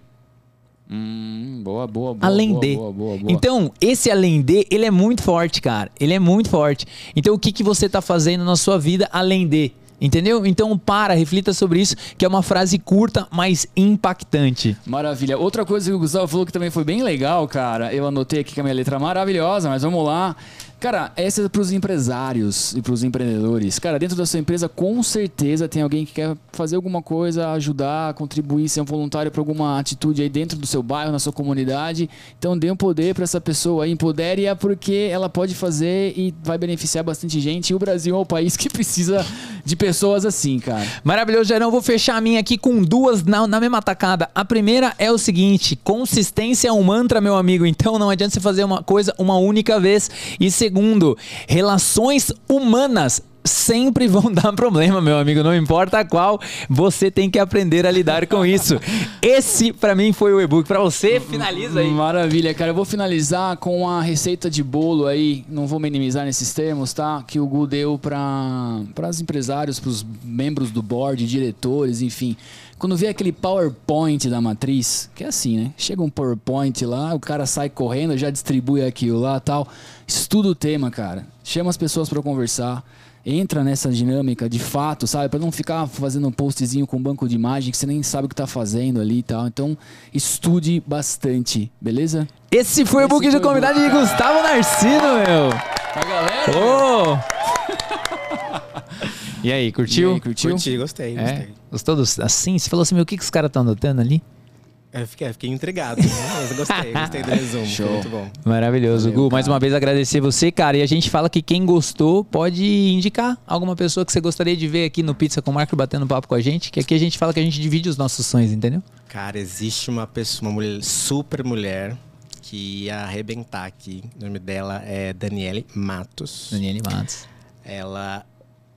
[SPEAKER 2] Hum, boa, boa, boa.
[SPEAKER 1] Além
[SPEAKER 2] boa,
[SPEAKER 1] de.
[SPEAKER 2] Boa, boa, boa.
[SPEAKER 1] Então, esse além de, ele é muito forte, cara. Ele é muito forte. Então, o que, que você tá fazendo na sua vida além de? Entendeu? Então para, reflita sobre isso, que é uma frase curta, mas impactante.
[SPEAKER 2] Maravilha. Outra coisa que o Gustavo falou que também foi bem legal, cara. Eu anotei aqui que a minha letra maravilhosa, mas vamos lá. Cara, essa é para os empresários e para os empreendedores. Cara, dentro da sua empresa, com certeza tem alguém que quer fazer alguma coisa, ajudar, contribuir, ser um voluntário para alguma atitude aí dentro do seu bairro, na sua comunidade. Então, dê um poder para essa pessoa aí, empodere-a porque ela pode fazer e vai beneficiar bastante gente. E o Brasil é o país que precisa de pessoas assim, cara.
[SPEAKER 1] Maravilhoso, Gerão. Vou fechar a minha aqui com duas na, na mesma tacada. A primeira é o seguinte: consistência é um mantra, meu amigo. Então, não adianta você fazer uma coisa uma única vez e se segundo, relações humanas sempre vão dar problema, meu amigo, não importa qual, você tem que aprender a lidar com isso. Esse para mim foi o e-book. Para você, finaliza aí.
[SPEAKER 2] Maravilha, cara. Eu vou finalizar com a receita de bolo aí, não vou minimizar nesses termos, tá? Que o Gu deu para os empresários, para os membros do board, diretores, enfim. Quando vê aquele PowerPoint da matriz, que é assim, né? Chega um PowerPoint lá, o cara sai correndo, já distribui aquilo lá tal. Estuda o tema, cara. Chama as pessoas para conversar. Entra nessa dinâmica de fato, sabe? Para não ficar fazendo um postzinho com um banco de imagem que você nem sabe o que tá fazendo ali e tal. Então, estude bastante, beleza?
[SPEAKER 1] Esse foi Esse o book de convidado de Gustavo Narcino, meu.
[SPEAKER 2] A galera.
[SPEAKER 1] Oh! E aí, curtiu? E aí,
[SPEAKER 3] curtiu? Curti, gostei, é? gostei.
[SPEAKER 1] Gostou dos, assim? Você falou assim, meu, o que, que os caras estão anotando ali?
[SPEAKER 3] Eu fiquei, fiquei intrigado, né? mas gostei, gostei do resumo, Show. muito bom.
[SPEAKER 1] Maravilhoso. Valeu, Gu, cara. mais uma vez agradecer você, cara. E a gente fala que quem gostou pode indicar alguma pessoa que você gostaria de ver aqui no Pizza com o Marco batendo papo com a gente, que aqui a gente fala que a gente divide os nossos sonhos, entendeu?
[SPEAKER 3] Cara, existe uma pessoa, uma mulher, super mulher, que ia arrebentar aqui. O nome dela é Daniele Matos.
[SPEAKER 1] Daniele Matos.
[SPEAKER 3] Ela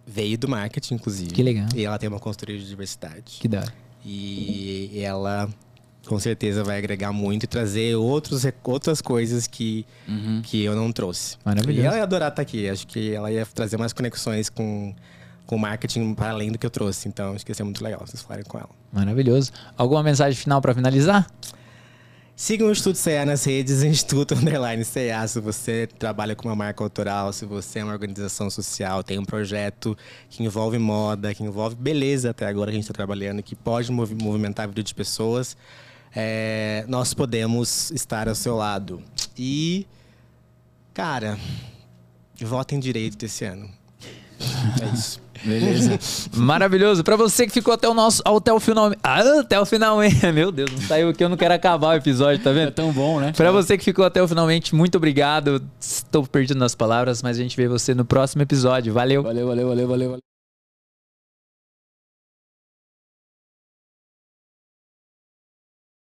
[SPEAKER 3] Veio do marketing, inclusive.
[SPEAKER 1] Que legal.
[SPEAKER 3] E ela tem uma consultoria de diversidade.
[SPEAKER 1] Que dá.
[SPEAKER 3] E ela com certeza vai agregar muito e trazer outros, outras coisas que, uhum. que eu não trouxe.
[SPEAKER 1] Maravilhoso.
[SPEAKER 3] E ela ia adorar estar aqui. Acho que ela ia trazer mais conexões com, com o marketing para além do que eu trouxe. Então, acho que ia ser muito legal vocês falarem com ela.
[SPEAKER 1] Maravilhoso. Alguma mensagem final para finalizar?
[SPEAKER 3] Siga o Instituto CA nas redes, Instituto Underline CA, se você trabalha com uma marca autoral, se você é uma organização social, tem um projeto que envolve moda, que envolve beleza até agora que a gente está trabalhando, que pode movimentar a vida de pessoas, é, nós podemos estar ao seu lado. E, cara, votem direito esse ano. É isso.
[SPEAKER 1] Beleza. Maravilhoso. Para você que ficou até o nosso até o final, ah, até o finalmente. Meu Deus, não saiu aqui, eu não quero acabar o episódio, tá vendo? É
[SPEAKER 2] tão bom, né?
[SPEAKER 1] Para você que ficou até o finalmente, muito obrigado. Estou perdido nas palavras, mas a gente vê você no próximo episódio. Valeu.
[SPEAKER 2] Valeu, valeu, valeu, valeu.